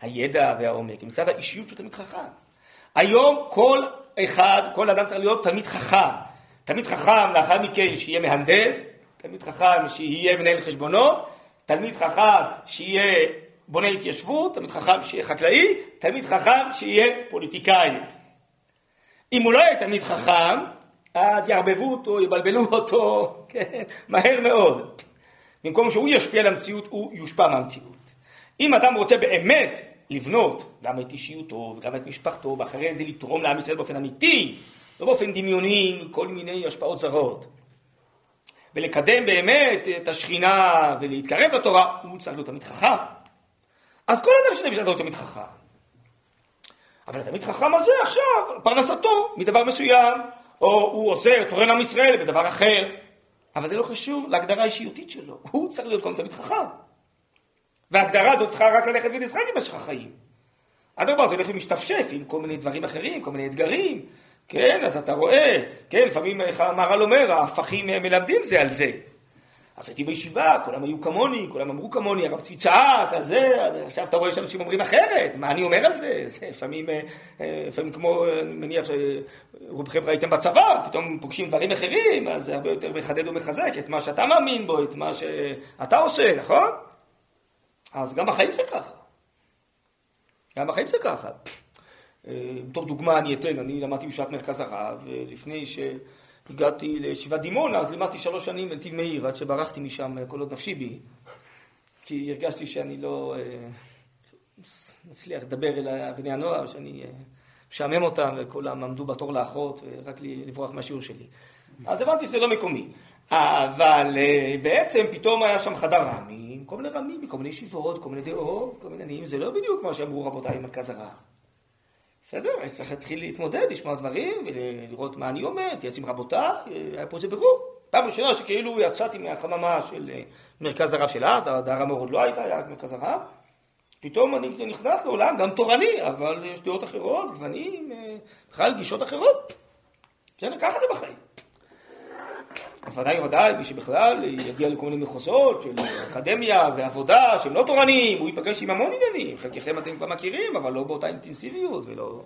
הידע והעומק, מצד האישיות של תלמיד חכם. היום כל אחד, כל אדם צריך להיות תלמיד חכם. תלמיד חכם לאחר מכן שיהיה מהנדס, תלמיד חכם שיהיה מנהל חשבונות, תלמיד חכם שיהיה בונה התיישבות, תלמיד חכם שיהיה חקלאי, תלמיד חכם שיהיה פוליטיקאי. אם הוא לא יהיה תלמיד חכם, אז יערבבו אותו, יבלבלו <laughs> אותו, כן, מהר מאוד. במקום שהוא ישפיע על המציאות, הוא יושפע מהמציאות. אם אדם רוצה באמת לבנות גם את אישיותו וגם את משפחתו, ואחרי זה לתרום לעם ישראל באופן אמיתי, לא באופן דמיוני, כל מיני השפעות זרות, ולקדם באמת את השכינה ולהתקרב לתורה, הוא צריך להיות תמיד חכם. אז כל אדם שזה בשביל להיות תמיד חכם. אבל התלמיד חכם הזה עכשיו, פרנסתו מדבר מסוים, או הוא עושה, תורן עם ישראל בדבר אחר, אבל זה לא קשור להגדרה האישיותית שלו, הוא צריך להיות קודם תמיד חכם. וההגדרה הזאת צריכה רק ללכת ולשחק עם משך החיים. אדרבה, זה הולך ומשתפשף עם כל מיני דברים אחרים, כל מיני אתגרים, כן, אז אתה רואה, כן, לפעמים, איך המהר"ל אומר, ההפכים מלמדים זה על זה. אז הייתי בישיבה, כולם היו כמוני, כולם אמרו כמוני, הרב צבי צעק, אז זה, עכשיו אתה רואה שאנשים אומרים אחרת, מה אני אומר על זה? זה לפעמים, אה, אה, לפעמים כמו, אני מניח שרובכם ראיתם בצבא, פתאום פוגשים דברים אחרים, אז זה הרבה יותר מחדד ומחזק את מה שאתה מאמין בו, את מה שאתה עושה, נכון? אז גם בחיים זה ככה. גם בחיים זה ככה. אה, בתור דוגמה אני אתן, אני למדתי בשעת מרכז הרב, ולפני ש... הגעתי לישיבת דימונה, אז לימדתי שלוש שנים בנתיב מאיר, עד שברחתי משם כל עוד נפשי בי, כי הרגשתי שאני לא אה, מצליח לדבר אל בני הנוער, שאני אה, משעמם אותם, וכולם עמדו בתור לאחות, ורק לברוח מהשיעור שלי. אז הבנתי שזה לא מקומי. אבל אה, בעצם פתאום היה שם חדר רמים, כל מיני רמים, מכל מיני ישיבות, כל מיני דעות, כל מיני עניינים, זה לא בדיוק מה שאמרו רבותיי במרכז הרב. בסדר, אני צריך להתחיל להתמודד, לשמוע דברים ולראות מה אני אומר, להתייעץ עם רבותיי, היה פה איזה ברור. פעם ראשונה שכאילו יצאתי מהחממה של אה, מרכז הרב של אז, הדר המור עוד לא הייתה, היה רק מרכז הרב. פתאום אני נכנס לעולם, גם תורני, אבל יש דעות אחרות, גוונים, אה, בכלל גישות אחרות. בסדר, ככה זה בחיים. אז ודאי וודאי, מי שבכלל יגיע לכל מיני מחוזות של אקדמיה ועבודה שהם לא תורניים, הוא ייפגש עם המון עניינים, חלקכם אתם כבר מכירים, אבל לא באותה אינטנסיביות ולא...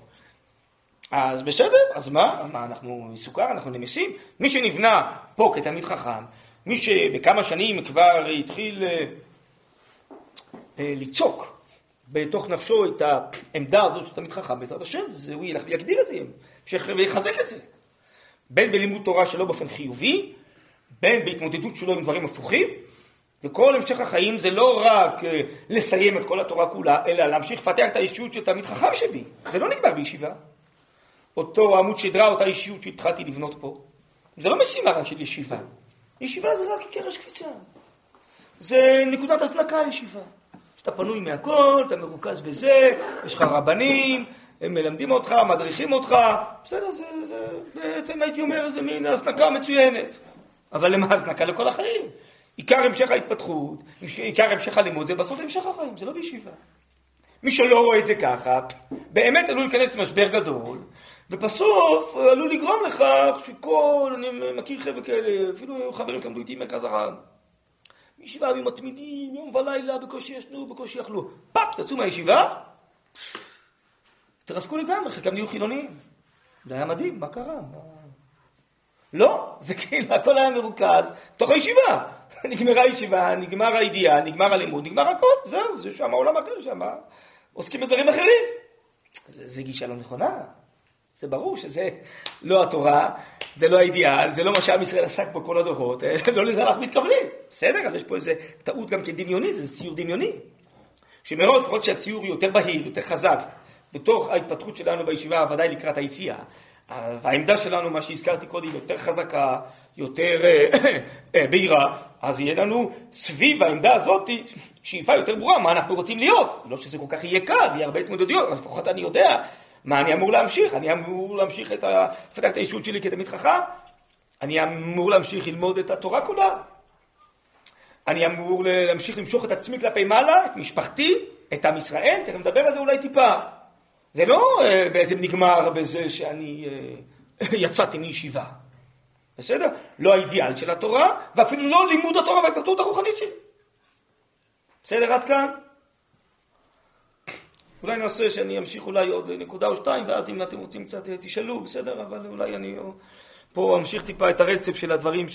אז בסדר, אז מה? מה, אנחנו מסוכר, אנחנו נמסים? מי שנבנה פה כתלמיד חכם, מי שבכמה שנים כבר התחיל אה, אה, לצעוק בתוך נפשו את העמדה הזו של תלמיד חכם, בעזרת השם, זה הוא ילך ויגביר את זה, ויחזק את זה. בין בלימוד תורה שלא באופן חיובי, בין בהתמודדות שלו עם דברים הפוכים, וכל המשך החיים זה לא רק אה, לסיים את כל התורה כולה, אלא להמשיך לפתח את האישיות של תלמיד חכם שבי. זה לא נגמר בישיבה. אותו עמוד שדרה, אותה אישיות שהתחלתי לבנות פה. זה לא משימה רק של ישיבה. ישיבה זה רק קרש קפיצה. זה נקודת הזנקה ישיבה. שאתה פנוי מהכל, אתה מרוכז בזה, יש לך רבנים, הם מלמדים אותך, מדריכים אותך, בסדר, זה, זה בעצם הייתי אומר, זה מין הזנקה מצוינת. אבל למה הזנקה לכל החיים? עיקר המשך ההתפתחות, עיקר המשך הלימוד, זה בסוף המשך החיים, זה לא בישיבה. מי שלא רואה את זה ככה, באמת עלול להיכנס למשבר גדול, ובסוף עלול לגרום לכך שכל, אני מכיר חבר'ה כאלה, אפילו חברים שלמדו איתי מרכז הרב, ישיבה עם מתמידים, יום ולילה, בקושי ישנו, בקושי אכלו. fuck, יצאו מהישיבה, התרסקו לגמרי, חלקם נהיו חילונים. זה היה מדהים, מה קרה? מה... לא, זה כאילו הכל היה מרוכז בתוך הישיבה. <laughs> נגמרה הישיבה, נגמר הידיעה, נגמר הלימוד, נגמר הכל, זהו, זה שם עולם אחר, שם עוסקים בדברים אחרים. זה, זה גישה לא נכונה. זה ברור שזה לא התורה, זה לא האידיאל, זה לא מה שעם ישראל עסק בו כל הדורות, <laughs> לא לזה אנחנו מתכוונים. בסדר, אז יש פה איזה טעות גם כדמיונית, זה ציור דמיוני. שמראש, ככל שהציור יותר בהיר, יותר חזק, בתוך ההתפתחות שלנו בישיבה, ודאי לקראת היציאה, והעמדה שלנו, מה שהזכרתי קודם, יותר חזקה, יותר בהירה, אז יהיה לנו סביב העמדה הזאת שאיפה יותר ברורה מה אנחנו רוצים להיות. לא שזה כל כך יהיה קל, יהיה הרבה התמודדויות, אבל לפחות אני יודע מה אני אמור להמשיך. אני אמור להמשיך את ה... לפתח את האישות שלי כתלמיד חכם, אני אמור להמשיך ללמוד את התורה כולה, אני אמור להמשיך למשוך את עצמי כלפי מעלה, את משפחתי, את עם ישראל, תכף נדבר על זה אולי טיפה. זה לא אה, בעצם נגמר בזה שאני אה, <laughs> יצאתי מישיבה. בסדר? לא האידיאל של התורה, ואפילו לא לימוד התורה וההתפתחות הרוחנית שלי. בסדר עד כאן? אולי נעשה שאני אמשיך אולי עוד נקודה או שתיים, ואז אם אתם רוצים קצת אה, תשאלו, בסדר? אבל אולי אני פה אמשיך טיפה את הרצף של הדברים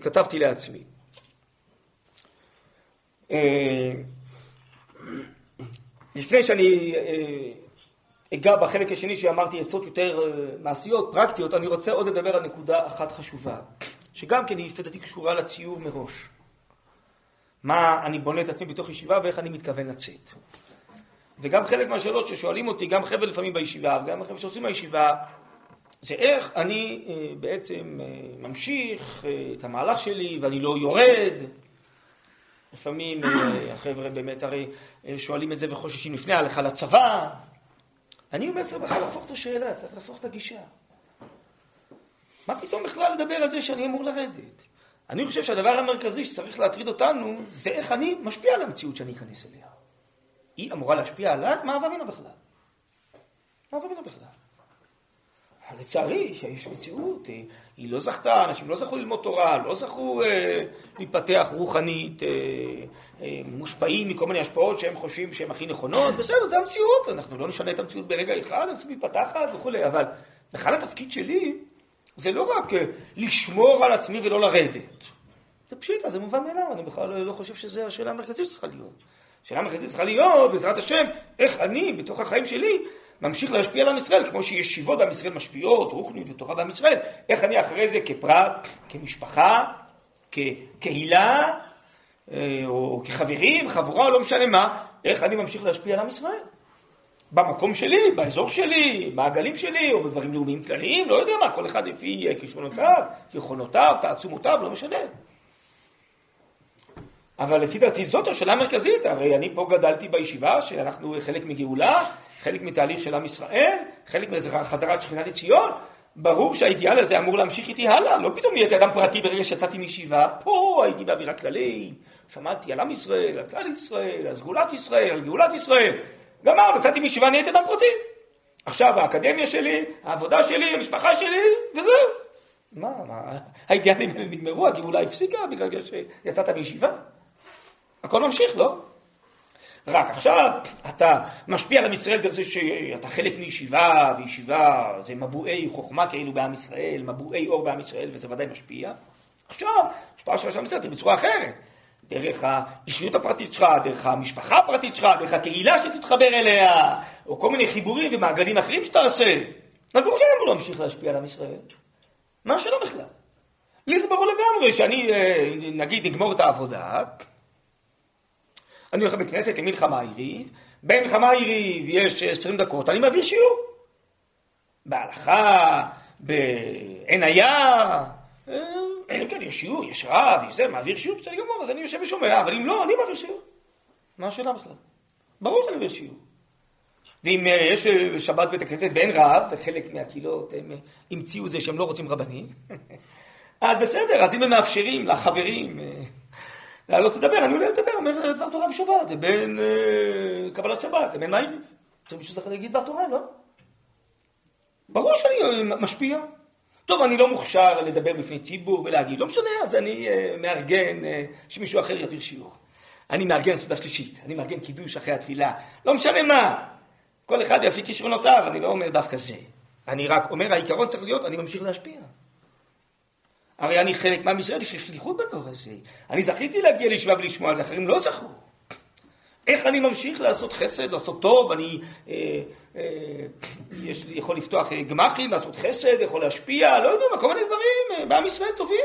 שכתבתי <coughs> לעצמי. לפני שאני אה, אגע בחלק השני שאמרתי עצות יותר אה, מעשיות, פרקטיות, אני רוצה עוד לדבר על נקודה אחת חשובה, שגם כן היא לפי קשורה לציור מראש. מה אני בונה את עצמי בתוך ישיבה ואיך אני מתכוון לצאת. וגם חלק מהשאלות ששואלים אותי, גם חבר'ה לפעמים בישיבה וגם חבר'ה שעושים בישיבה, זה איך אני אה, בעצם ממשיך את המהלך שלי ואני לא יורד, לפעמים אה, החבר'ה באמת הרי אה, שואלים את זה וחוששים לפני ההלכה לצבא. אני אומר, צריך בכלל להפוך את השאלה, צריך להפוך את הגישה. מה פתאום בכלל לדבר על זה שאני אמור לרדת? אני חושב שהדבר המרכזי שצריך להטריד אותנו, זה איך אני משפיע על המציאות שאני אכנס אליה. היא אמורה להשפיע עליי? מה אבא מינה בכלל? מה אבא מינה בכלל? לצערי, יש מציאות, היא לא זכתה, אנשים לא זכו ללמוד תורה, לא זכו אה, להתפתח רוחנית, אה, אה, מושפעים מכל מיני השפעות שהם חושבים שהן הכי נכונות, בסדר, זה המציאות, אנחנו לא נשנה את המציאות ברגע אחד, המציאות מתפתחת וכולי, אבל בכלל התפקיד שלי זה לא רק אה, לשמור על עצמי ולא לרדת. זה פשיטה, זה מובן מאליו, אני בכלל לא חושב שזו השאלה המרכזית שצריכה להיות. השאלה המרכזית צריכה להיות, בעזרת השם, איך אני, בתוך החיים שלי, ממשיך להשפיע על עם ישראל, כמו שישיבות בעם ישראל משפיעות, רוחניות ותורה בעם ישראל, איך אני אחרי זה כפרט, כמשפחה, כקהילה, אה, או כחברים, חבורה, לא משנה מה, איך אני ממשיך להשפיע על עם ישראל. במקום שלי, באזור שלי, מעגלים שלי, או בדברים לאומיים כלליים, לא יודע מה, כל אחד לפי כישרונותיו, יכולותיו, תעצומותיו, לא משנה. אבל לפי דעתי זאת השאלה המרכזית, הרי אני פה גדלתי בישיבה שאנחנו חלק מגאולה, חלק מתהליך של עם ישראל, חלק מחזרת שכינה לציון, ברור שהאידיאל הזה אמור להמשיך איתי הלאה, לא פתאום נהייתי אדם פרטי ברגע שיצאתי מישיבה, פה הייתי באווירה כללית, שמעתי על עם ישראל, על כלל ישראל, על סגולת ישראל, על גאולת ישראל, גמר, יצאתי מישיבה, נהייתי אדם פרטי. עכשיו האקדמיה שלי, העבודה שלי, המשפחה שלי, וזהו. מה, מה, האידיאלים נגמרו, הגאולה הפסיקה בגלל שיצאת מישיבה? הכל ממשיך, לא? רק עכשיו אתה משפיע על עם ישראל דרך זה שאתה חלק מישיבה, וישיבה זה מבועי חוכמה כאילו בעם ישראל, מבועי אור בעם ישראל, וזה ודאי משפיע. עכשיו, השפעה של עם ישראל בצורה אחרת. דרך האישיות הפרטית שלך, דרך המשפחה הפרטית שלך, דרך הקהילה שתתחבר אליה, או כל מיני חיבורים ומעגלים אחרים שאתה עושה. אבל ברור שאני אמור להמשיך להשפיע על עם ישראל. מה השאלה בכלל? לי זה ברור לגמרי שאני, אה, נגיד, נגמור את העבודה, אני הולך לבית כנסת למלחמה עירית, במלחמה עירית יש 20 דקות, אני מעביר שיעור. בהלכה, בעין היה, אה, אלא אם כן יש שיעור, יש רב, יש זה, מעביר שיעור, בסדר גמור, אז אני יושב ושומע, אבל אם לא, אני מעביר שיעור. מה השאלה בכלל? ברור שאני מעביר שיעור. ואם אה, יש אה, שבת בית הכנסת ואין רב, וחלק מהקהילות הם המציאו זה שהם לא רוצים רבנים, <laughs> אז בסדר, אז אם הם מאפשרים לחברים לעלות לדבר, אני עולה לדבר, אומר דבר תורה בשבת, זה בין אה, קבלת שבת, זה בין. צריך מישהו צריך להגיד דבר תורה, לא? ברור שאני אה, משפיע. טוב, אני לא מוכשר לדבר בפני ציבור ולהגיד, לא משנה, אז אני אה, מארגן שמישהו אחר יעביר שיעור. אני מארגן סעודה שלישית, אני מארגן קידוש אחרי התפילה, לא משנה מה. כל אחד יפיק כישרונותיו, אני לא אומר דווקא זה. אני רק אומר, העיקרון צריך להיות, אני ממשיך להשפיע. הרי אני חלק מעם ישראל, יש לי שליחות בדור הזה. אני זכיתי להגיע לישיבה ולשמוע על זה, אחרים לא זכו. איך אני ממשיך לעשות חסד, לעשות טוב, אני אה, אה, יש, יכול לפתוח אה, גמחים, לעשות חסד, יכול להשפיע, לא יודע כל מיני דברים אה, בעם ישראל טובים.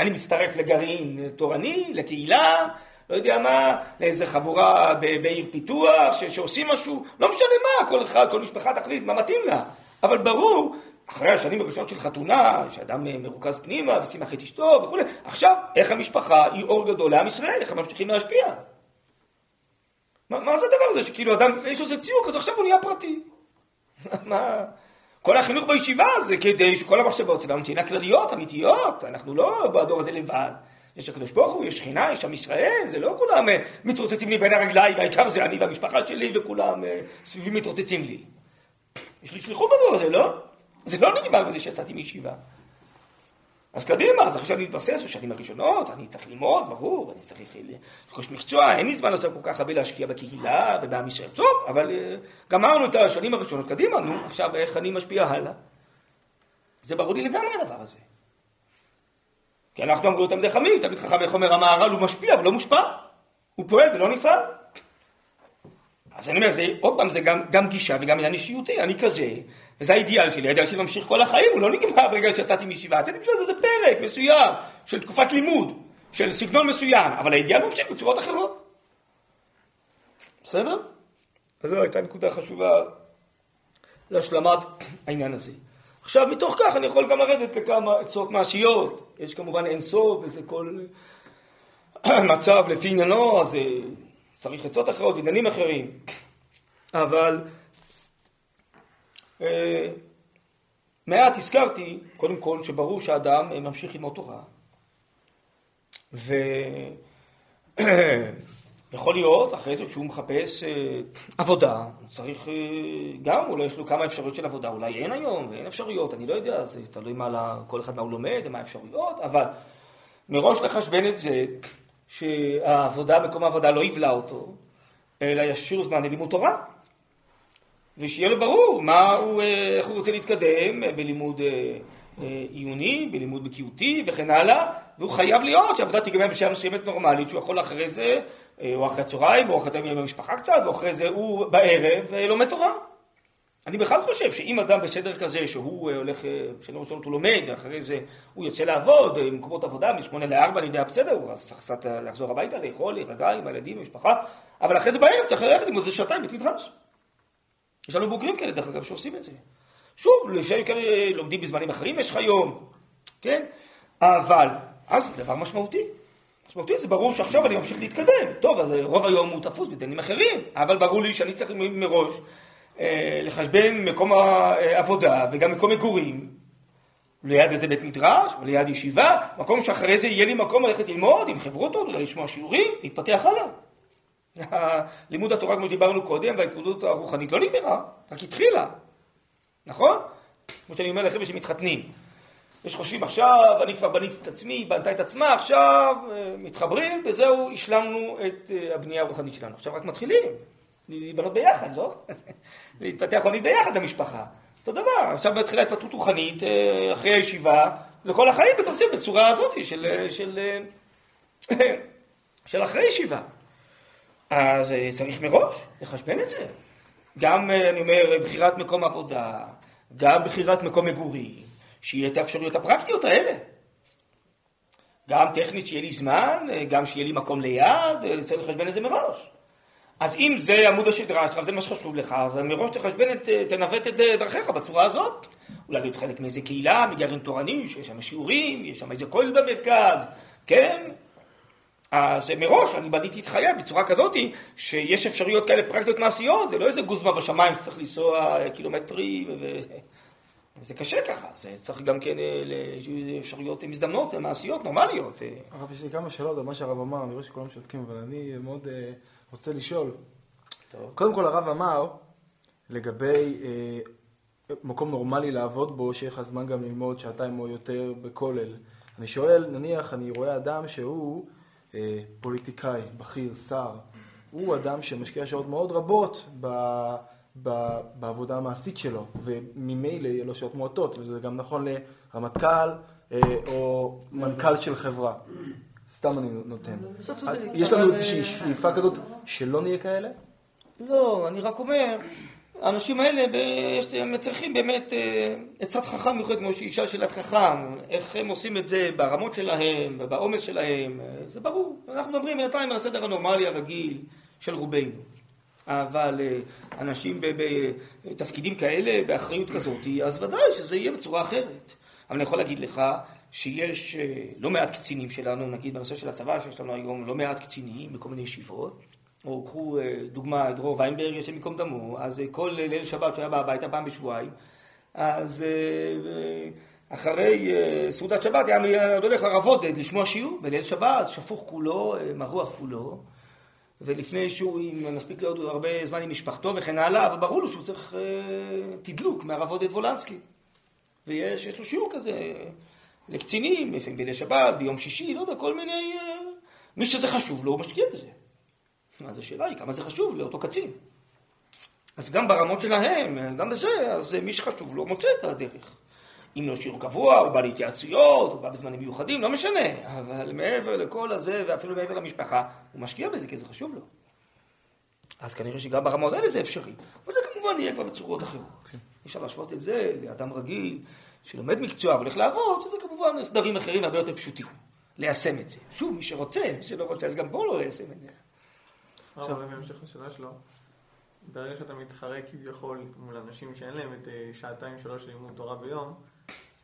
אני מצטרף לגרעין תורני, לקהילה, לא יודע מה, לאיזה חבורה בעיר פיתוח שעושים משהו, לא משנה מה, כל אחד, כל משפחה תחליט מה מתאים לה. אבל ברור, אחרי השנים הראשונות של חתונה, שאדם אה, מרוכז פנימה ושימח את אשתו וכולי, עכשיו, איך המשפחה היא אור גדול לעם ישראל, איך הם ממשיכים להשפיע? מה, מה זה הדבר הזה שכאילו אדם, יש לו איזה ציור כזה, עכשיו הוא נהיה פרטי. <laughs> מה... כל החינוך בישיבה זה כדי שכל המחשבות שלנו תהיינה כלליות, אמיתיות, אנחנו לא בדור הזה לבד. יש הקדוש ברוך הוא, יש שכינה, יש עם ישראל, זה לא כולם אה, מתרוצצים לי בין הרגליים, העיקר זה אני והמשפחה שלי וכולם אה, סביבי מתרוצצים לי. <clears throat> יש לי שליחות בדור הזה, לא? זה לא נגמר בזה שיצאתי מישיבה. אז קדימה, אז עכשיו להתבסס בשנים הראשונות, אני צריך ללמוד, ברור, אני צריך לרכוש מקצוע, אין לי זמן לעשות כל כך הרבה להשקיע בקהילה ובעם ישראל. טוב, אבל uh, גמרנו את השנים הראשונות, קדימה, נו, עכשיו איך אני משפיע הלאה? זה ברור לי לגמרי הדבר הזה. כי אנחנו אמרו תלמידי חכמים, תלמיד חכם איך אומר המהר"ל הוא משפיע אבל לא מושפע, הוא פועל ולא נפעל. אז אני אומר, זה, עוד פעם, זה גם, גם גישה וגם עניין אישיותי, אני כזה, וזה האידיאל שלי, האידיאל שלי ממשיך כל החיים, הוא לא נגמר ברגע שיצאתי מישיבה, יצאתי בשביל זה, זה פרק מסוים של תקופת לימוד, של סגנון מסוים, אבל האידיאל ממשיך בצורות אחרות. בסדר? אז זו הייתה נקודה חשובה להשלמת העניין הזה. עכשיו, מתוך כך אני יכול גם לרדת לכמה עצות מעשיות, יש כמובן אין סוף, וזה כל <clears throat> מצב לפי עניינו, אז אה, צריך עצות אחרות, עניינים אחרים, אבל מעט הזכרתי, קודם כל, שברור שאדם אה, ממשיך ללמוד תורה, ויכול להיות, אחרי זה, כשהוא מחפש אה, עבודה, הוא צריך גם, אולי יש לו כמה אפשרויות של עבודה, אולי אין היום ואין אפשרויות, אני לא יודע, זה תלוי מה, כל אחד מה הוא לומד ומה האפשרויות, אבל מראש לחשבן את זה, שהעבודה, מקום העבודה לא יבלע אותו, אלא ישאיר זמן ללימוד תורה. ושיהיה לו ברור מה הוא, אה, איך הוא רוצה להתקדם אה, בלימוד אה, עיוני, בלימוד בקיאותי וכן הלאה, והוא חייב להיות שהעבודה תיגמר בשעה מסוימת נורמלית, שהוא יכול אחרי זה, או אחרי הצהריים, או אחרי הצהריים עם המשפחה קצת, ואחרי זה הוא בערב לומד תורה. אני בכלל חושב שאם אדם בסדר כזה, שהוא הולך, בשנה ראשונות הוא לומד, אחרי זה הוא יוצא לעבוד, במקומות עבודה, משמונה לארבע, אני יודע, בסדר, הוא צריך קצת לחזור הביתה, לאכול, להירגע עם הילדים, המשפחה, אבל אחרי זה בערב צריך ללכת עם איזה שעתיים בית מדרש. יש לנו בוגרים כאלה, דרך אגב, שעושים את זה. שוב, לפעמים כאלה לומדים בזמנים אחרים יש לך יום, כן? אבל, אז זה דבר משמעותי. משמעותי זה ברור שעכשיו אני ממשיך להתקדם. טוב, אז רוב היום הוא תפוס בדנים אחרים, אבל ברור לי שאני צריך מראש אה, לחשבן מקום העבודה וגם מקום מגורים, ליד איזה בית מדרש, ליד ישיבה, מקום שאחרי זה יהיה לי מקום ללכת ללמוד עם חברותות, אולי לשמוע שיעורים, להתפתח הלאה. <laughs> לימוד התורה, כמו שדיברנו קודם, וההתמודדות הרוחנית לא נגמרה, רק התחילה, נכון? כמו שאני אומר לחבר'ה שמתחתנים. יש חושבים עכשיו, אני כבר בניתי את עצמי, בנתה את עצמה, עכשיו אה, מתחברים, וזהו, השלמנו את אה, הבנייה הרוחנית שלנו. עכשיו רק מתחילים, להיבנות ביחד, לא? <laughs> להתפתח רוחנית ביחד המשפחה. אותו דבר, עכשיו מתחילה התפתחות רוחנית, אה, אחרי הישיבה, לכל החיים בצורה, הזאת של, של, <coughs> של אחרי ישיבה. אז אה, צריך מראש לחשבן את זה. גם, אה, אני אומר, בחירת מקום עבודה, גם בחירת מקום מגורים, שיהיה את האפשרויות הפרקטיות האלה. גם טכנית שיהיה לי זמן, אה, גם שיהיה לי מקום ליד, צריך לחשבן את זה מראש. אז אם זה עמוד השדרה שלך, זה מה שחשוב לך, אז מראש תחשבן את, תנווט את דרכיך בצורה הזאת. אולי להיות חלק מאיזה קהילה, מגרעין תורני, שיש שם שיעורים, יש שם איזה כולל במרכז, כן? אז מראש אני בניתי את חיי בצורה כזאת שיש אפשרויות כאלה פרקטיות מעשיות, זה לא איזה גוזמה בשמיים שצריך לנסוע קילומטרים ו... זה קשה ככה, זה צריך גם כן אה, אפשרויות מזדמנות, מעשיות, נורמליות. אה. הרב, יש לי כמה שאלות על מה שהרב אמר, אני רואה שכולם שותקים, אבל אני מאוד אה, רוצה לשאול. טוב. קודם כל הרב אמר לגבי מקום נורמלי לעבוד בו, שיהיה לך זמן גם ללמוד שעתיים או יותר בכולל. אני שואל, נניח אני רואה אדם שהוא אה, פוליטיקאי, בכיר, שר, הוא אדם שמשקיע שעות מאוד רבות ב, ב, בעבודה המעשית שלו, וממילא יהיה לו שעות מועטות, וזה גם נכון לרמטכ"ל אה, או מנכ"ל של חברה. סתם אני נותן. יש לנו איזושהי שאיפה כזאת שלא נהיה כאלה? לא, אני רק אומר, האנשים האלה, הם צריכים באמת אה, עצת חכם מיוחד, כמו שאישה שאלת חכם, איך הם עושים את זה ברמות שלהם, בעומס שלהם, אה, זה ברור. אנחנו מדברים בינתיים על הסדר הנורמלי הרגיל של רובנו. אבל אה, אנשים בתפקידים כאלה, באחריות כזאת, אז ודאי שזה יהיה בצורה אחרת. אבל אני יכול להגיד לך שיש לא מעט קצינים שלנו, נגיד בנושא של הצבא, שיש לנו היום לא מעט קצינים בכל מיני ישיבות, או קחו אה, דוגמה, דרור ויינברג, השם ייקום דמו, אז אה, כל ליל שבת שהוא היה בא הביתה פעם בשבועיים, אז אה, אחרי סעודת שבת היה הולך לרב עודד לשמוע שיעור, בליל שבת, שפוך כולו, מרוח כולו, ולפני שהוא מספיק להיות הרבה זמן עם משפחתו וכן הלאה, אבל ברור לו שהוא צריך תדלוק מהרב עודד וולנסקי. ויש לו שיעור כזה לקצינים, לפעמים בליל שבת, ביום שישי, לא יודע, כל מיני... מי שזה חשוב לו, הוא משקיע בזה. אז השאלה היא כמה זה חשוב לאותו קצין. אז גם ברמות שלהם, גם בזה, אז מי שחשוב לו מוצא את הדרך. אם לא שיעור קבוע, הוא בא להתייעצויות, הוא בא בזמנים מיוחדים, לא משנה. אבל מעבר לכל הזה, ואפילו מעבר למשפחה, הוא משקיע בזה כי זה חשוב לו. אז כנראה שגם ברמות האלה זה אפשרי. אבל זה כמובן יהיה כבר בצורות אחרות. אי אפשר להשוות את זה לאדם רגיל שלומד מקצוע והולך לעבוד, שזה כמובן סדרים אחרים הרבה יותר פשוטים. ליישם את זה. שוב, מי שרוצה, מי שלא רוצה, אז גם פה לא ליישם את זה. עכשיו, בהמשך לשאלה שלו, ברגע שאתה מתחרה כביכול מול אנשים שאין להם את אה, שעתיים שלוש של לימוד תורה ביום,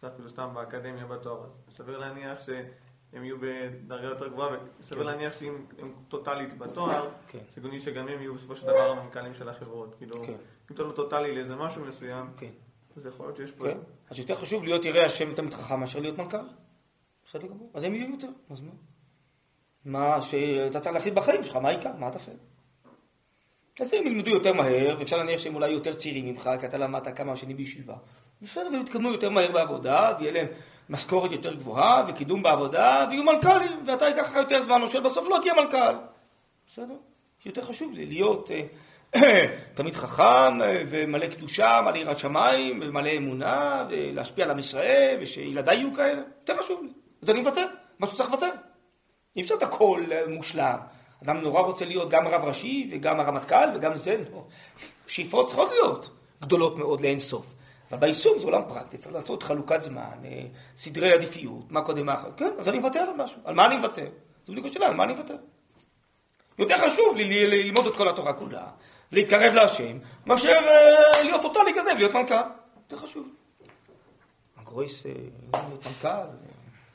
אז אפילו סתם באקדמיה בתואר, אז סביר להניח שהם יהיו בדרגה יותר גבוהה, וסביר כן. להניח שאם הם טוטאלית בתואר, כן. שגוני שגם הם יהיו בסופו של דבר המנכ"לים של החברות. כאילו, כן. אם אתה לא טוטאלי לאיזה משהו מסוים, אז יכול להיות שיש פה... אז יותר חשוב להיות ירא השם ותמיד חכם מאשר להיות מנכ"ל. בסדר גמור. אז הם יהיו יותר, אז מה? מה שאתה צריך להחליט בחיים שלך, מה העיקר, מה אתה הטפל. אז הם ילמדו יותר מהר, ואפשר להניח שהם אולי יותר צעירים ממך, כי אתה למדת כמה שנים בישיבה. בסדר, והם יתקדמו יותר מהר בעבודה, ויהיה להם משכורת יותר גבוהה, וקידום בעבודה, ויהיו מנכ"לים, ואתה ייקח לך יותר זמן, או שבסוף לא תהיה מנכ"ל. בסדר? יותר חשוב לי להיות אה, <coughs> תמיד חכם, אה, ומלא קדושה, מלא יראת שמיים, ומלא אמונה, ולהשפיע על עם ישראל, ושילדיי יהיו כאלה. יותר חשוב לי. אז אני מוותר, מה שצריך לוותר. אי אפשר את הכל אה, מושלם. אדם נורא רוצה להיות גם רב ראשי וגם הרמטכ"ל וגם זה. לא. שאיפות צריכות להיות גדולות מאוד לאין סוף. אבל ביישום זה עולם פרקטי, צריך לעשות חלוקת זמן, אה, סדרי עדיפיות, מה קודם מה אחר. כן, אז אני מוותר על משהו. על מה אני מוותר? זו בדיוק השאלה, על מה אני מוותר? יותר חשוב לי ללמוד את כל התורה כולה, להתקרב להשם, מאשר אה, להיות טוטאלי כזה ולהיות מנכ"ל. יותר חשוב. הגרויס, להיות מנכ"ל.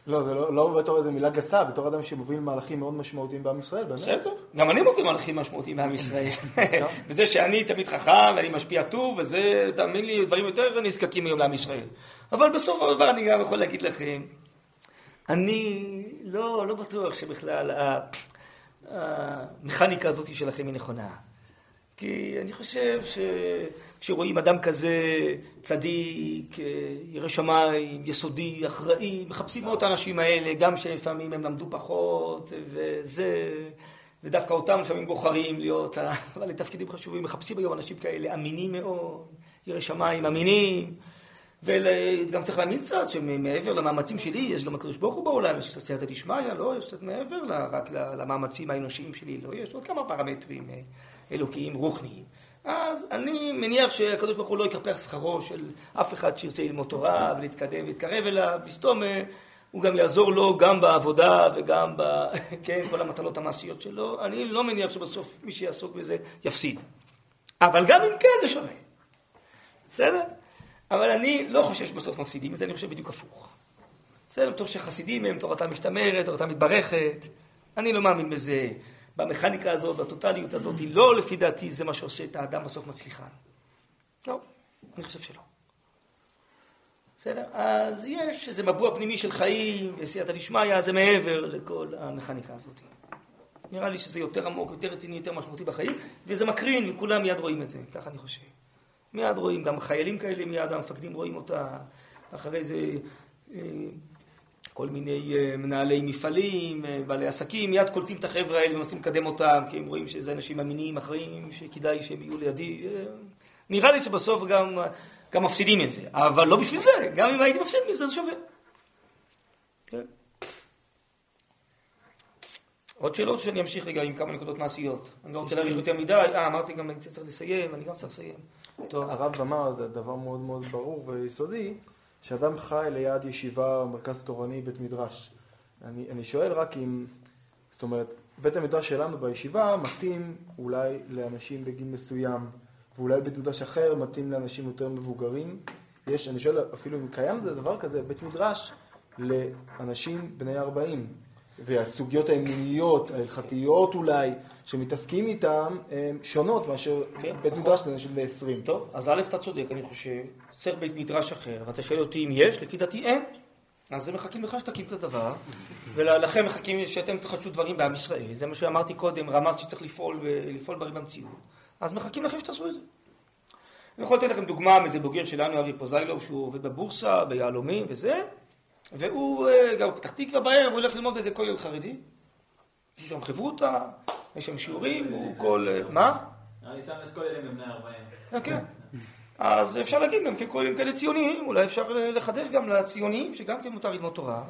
לא, זה לא, לא בתור איזה מילה גסה, בתור אדם שמוביל מהלכים מאוד משמעותיים בעם ישראל, באמת. בסדר, גם אני מוביל מהלכים משמעותיים בעם ישראל. <laughs> וזה שאני תמיד חכם ואני משפיע טוב, וזה, תאמין לי, דברים יותר נזקקים היום לעם ישראל. אבל בסוף הדבר אני גם יכול להגיד לכם, אני לא, לא בטוח שבכלל המכניקה הזאת שלכם היא נכונה. כי אני חושב ש... כשרואים אדם כזה צדיק, ירא שמיים, יסודי, אחראי, מחפשים מאוד את האנשים האלה, גם שלפעמים הם למדו פחות, וזה, ודווקא אותם לפעמים בוחרים להיות, אבל <laughs> לתפקידים חשובים, מחפשים היום אנשים כאלה אמינים מאוד, ירא שמיים, אמינים. וגם צריך להאמין קצת שמעבר למאמצים שלי, יש גם הקדוש ברוך הוא בעולם, יש קצת סייעתא דשמיא, לא, יש קצת מעבר רק למאמצים האנושיים שלי, לא, יש עוד כמה פרמטרים אה, אלוקיים, רוחניים. אז אני מניח שהקדוש ברוך הוא לא יקפח שכרו של אף אחד שירצה ללמוד תורה ולהתקדם ולהתקרב אליו, בסתום הוא גם יעזור לו גם בעבודה וגם ב... <laughs> כן, כל המטלות המעשיות שלו. אני לא מניח שבסוף מי שיעסוק בזה יפסיד. אבל גם אם כן זה שווה. בסדר? אבל אני לא חושב שבסוף מפסידים את זה, אני חושב בדיוק הפוך. בסדר, בתור שחסידים הם, תורתם משתמרת, תורתם מתברכת. אני לא מאמין בזה. במכניקה הזאת, בטוטליות הזאת, לא לפי דעתי זה מה שעושה את האדם בסוף מצליחן. לא, אני חושב שלא. בסדר? אז יש איזה מבוע פנימי של חיים, וסייעתא דשמיא, זה מעבר לכל המכניקה הזאת. נראה לי שזה יותר עמוק, יותר רציני, יותר משמעותי בחיים, וזה מקרין, וכולם מיד רואים את זה, ככה אני חושב. מיד רואים, גם חיילים כאלה מיד, המפקדים רואים אותה, אחרי זה אה, כל מיני אה, מנהלי מפעלים, אה, בעלי עסקים, מיד קולטים את החבר'ה האלה ומנסים לקדם אותם, כי הם רואים שזה אנשים אמינים, אחראים, שכדאי שהם יהיו לידי. אה, נראה לי שבסוף גם, גם מפסידים את זה, אבל לא בשביל זה, גם אם הייתי מפסיד מזה, זה שווה. כן. עוד שאלות שאני אמשיך רגע עם כמה נקודות מעשיות. אני לא רוצה להאריך יותר מדי, אה, אמרתי גם, אני צריך לסיים, אני גם צריך לסיים. טוב. הרב אמר דבר מאוד מאוד ברור ויסודי, שאדם חי ליד ישיבה או מרכז תורני, בית מדרש. אני, אני שואל רק אם, זאת אומרת, בית המדרש שלנו בישיבה מתאים אולי לאנשים בגיל מסוים, ואולי בית מדרש אחר מתאים לאנשים יותר מבוגרים. יש, אני שואל אפילו אם קיים דבר כזה, בית מדרש לאנשים בני 40. והסוגיות האמוניות, ההלכתיות אולי, שמתעסקים איתן, הן שונות מאשר כן, בית נכון. מדרש לאנשים בני 20. טוב, אז א', אתה צודק, אני חושב. צריך בית מדרש אחר, ואתה שואל אותי אם יש, לפי דעתי אין. אז הם מחכים לך שתקים כזה דבר, ולכם מחכים שאתם תחדשו דברים בעם ישראל. זה מה שאמרתי קודם, רמז שצריך לפעול ולפעול דברים במציאות. אז מחכים לכם שתעשו את זה. אני יכול לתת לכם דוגמה מאיזה בוגר שלנו, ארי פוזיילוב, שהוא עובד בבורסה, ביהלומים וזה, והוא אה, גר בפתח תקווה בערב, הוא הולך ללמוד באיזה כולל חרדי. יש שם חברותא, יש שם שיעורים, הוא כל... אה, מה? אני שם אסכוללים בבני 40. כן. אז אפשר להגיד גם ככוללים כאלה ציוניים, אולי אפשר לחדש גם לציוניים, שגם כן מותר ללמוד תורה.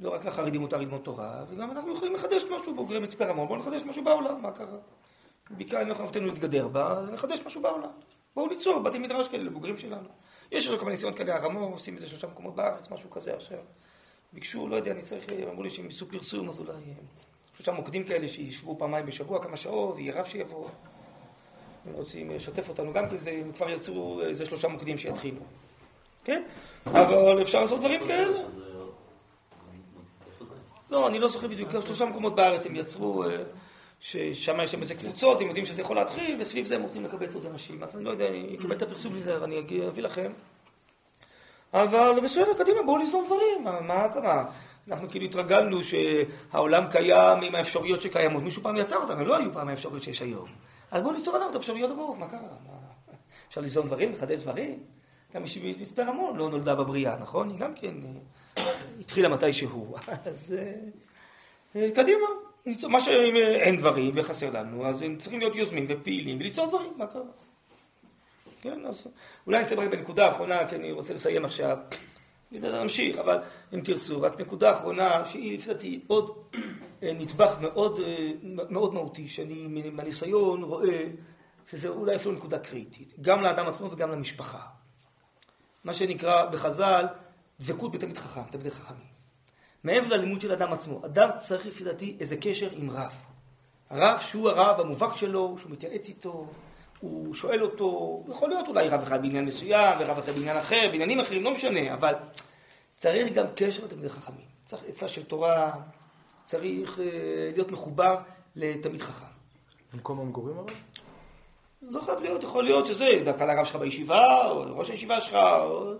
לא רק לחרדים מותר ללמוד תורה, וגם אנחנו יכולים לחדש משהו, בוגרי מצפה רמון, בואו נחדש משהו בעולם, מה קרה? בעיקר אנחנו נותנים להתגדר בה, נחדש משהו בעולם. בואו ליצור בתי מדרש כאלה לבוגרים שלנו. יש לנו כמה ניסיון כאלה, הרמור, עושים איזה שלושה מקומות בארץ, משהו כזה עכשיו. ביקשו, לא יודע, אני צריך, אמרו לי שהם יעשו פרסום, אז אולי שלושה מוקדים כאלה שישבו פעמיים בשבוע, כמה שעות, ויהיה רב שיבוא. הם רוצים לשתף אותנו גם כן, הם כבר יצרו איזה שלושה מוקדים שיתחילו. כן? אבל אפשר לעשות דברים כאלה. לא, אני לא זוכר בדיוק, שלושה מקומות בארץ הם יצרו, אה, ששם יש להם איזה קבוצות, הם יודעים שזה יכול להתחיל, וסביב זה הם רוצים לקבל עוד אנשים. אז אני לא יודע, אני אקבל את הפרסום לזה, ואני אביא לכם. אבל בסדר, קדימה, בואו ליזום דברים, מה קרה? אנחנו כאילו התרגלנו שהעולם קיים עם האפשרויות שקיימות. מישהו פעם יצר אותן, לא היו פעם האפשרויות שיש היום. אז בואו ניצור עליו את האפשרויות הבאות, מה קרה? אפשר ליזום דברים, לחדש דברים? גם מי מצפה רמון לא נולדה בבריאה, נכון? היא גם כן אה, התחילה מתי שהוא. <laughs> אז אה, קדימה. מה שאם אין דברים וחסר לנו, אז הם צריכים להיות יוזמים ופעילים וליצור דברים, מה קרה? כן, אז אולי אני אסיים רק בנקודה האחרונה, כי אני רוצה לסיים עכשיו. נמשיך, אבל אם תרצו, רק נקודה אחרונה, שהיא לפי דעתי עוד אה, נדבך מאוד, אה, מאוד מהותי, שאני מהניסיון רואה שזה אולי אפילו נקודה קריטית, גם לאדם עצמו וגם למשפחה. מה שנקרא בחז"ל, דבקות בתלמיד חכם, תלמידי חכמים. מעבר ללימוד של אדם עצמו, אדם צריך לפי דעתי איזה קשר עם רב. רב שהוא הרב המובהק שלו, שהוא מתייעץ איתו, הוא שואל אותו, יכול להיות אולי רב אחד בעניין מסוים, ורב אחד בעניין אחר, בעניינים אחרים, לא משנה, אבל צריך גם קשר לתלמידי חכמים. צריך עצה של תורה, צריך uh, להיות מחובר לתלמיד חכם. במקום המגורים אבל? לא חייב להיות, יכול להיות שזה דווקא לרב שלך בישיבה, או לראש הישיבה שלך, או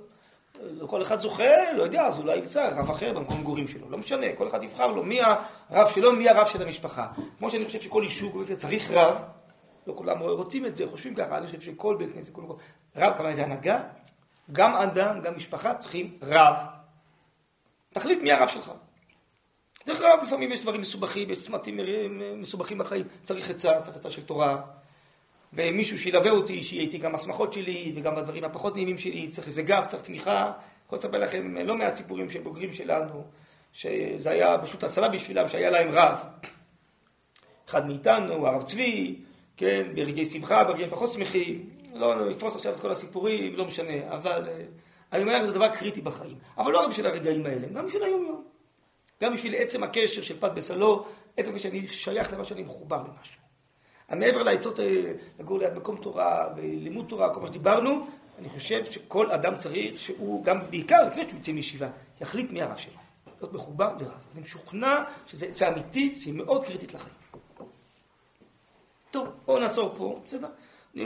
כל אחד זוכה, לא יודע, אז אולי ימצא רב אחר במקום מגורים שלו, לא משנה, כל אחד יבחר לו מי הרב שלו, מי הרב של המשפחה. כמו שאני חושב שכל יישוב צריך רב, לא כולם רוצים את זה, חושבים ככה, אני חושב שכל בית כנסת, כל רב, כמה זה הנהגה, גם אדם, גם משפחה צריכים רב. תחליט מי הרב שלך. צריך רב, לפעמים יש דברים מסובכים, יש צמתים מסובכים בחיים, צריך עצה, צריך עצה של תורה. ומישהו שילווה אותי, שיהיה איתי גם הסמכות שלי וגם בדברים הפחות נעימים שלי, צריך איזה גב, צריך תמיכה. יכול לספר לכם לא מעט סיפורים של בוגרים שלנו, שזה היה פשוט הצלה בשבילם, שהיה להם רב. אחד מאיתנו, הרב צבי, כן, ברגעי שמחה, ברגעים פחות שמחים, לא נפרוס עכשיו את כל הסיפורים, לא משנה, אבל אה, אני אומר, זה דבר קריטי בחיים. אבל לא רק בשביל הרגעים האלה, גם בשביל היום-יום. גם בשביל עצם הקשר של פת בסלו, עצם הקשר שאני שייך למה שאני מחובר למשהו. מעבר לעצות אה, לגור ליד מקום תורה ולימוד תורה, כל מה שדיברנו, אני חושב שכל אדם צריך שהוא, גם בעיקר לפני שהוא יוצא מישיבה, יחליט מי הרב שלו. להיות מחובר לרב. אני משוכנע שזו עצה אמיתית שהיא מאוד קריטית לחיים. טוב, בואו נעצור פה, בסדר?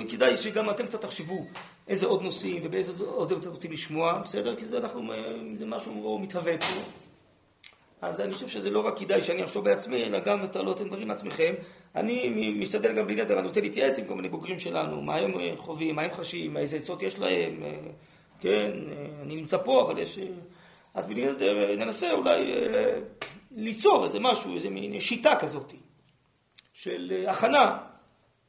כדאי שגם אתם קצת תחשבו איזה עוד נושאים ובאיזה עוד אתם רוצים לשמוע, בסדר? כי זה, אנחנו, אה, זה משהו מתהווה פה. אז אני חושב שזה לא רק כדאי שאני אחשוב בעצמי, אלא גם תעלו אתם דברים מעצמכם. אני משתדל גם בלי נדר, אני רוצה להתייעץ עם כל מיני בוגרים שלנו, מה הם אה, חווים, מה הם חשים, איזה עצות יש להם, אה, כן, אה, אני נמצא פה, אבל יש... אז בלי נדר ננסה אולי ליצור איזה משהו, איזה מין שיטה כזאת של הכנה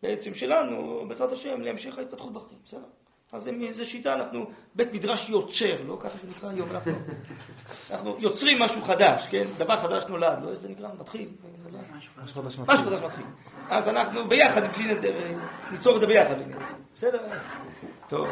בעצם שלנו, בעזרת השם, להמשך ההתפתחות בחיים, בסדר? אז מאיזה שיטה אנחנו, בית מדרש יוצר, לא ככה זה נקרא היום, אנחנו, אנחנו יוצרים משהו חדש, כן? דבר חדש נולד, לא איך זה נקרא? מתחיל. משהו חדש מתחיל. משהו חדש מתחיל. אז אנחנו ביחד נדר, ניצור את זה ביחד. בסדר? טוב.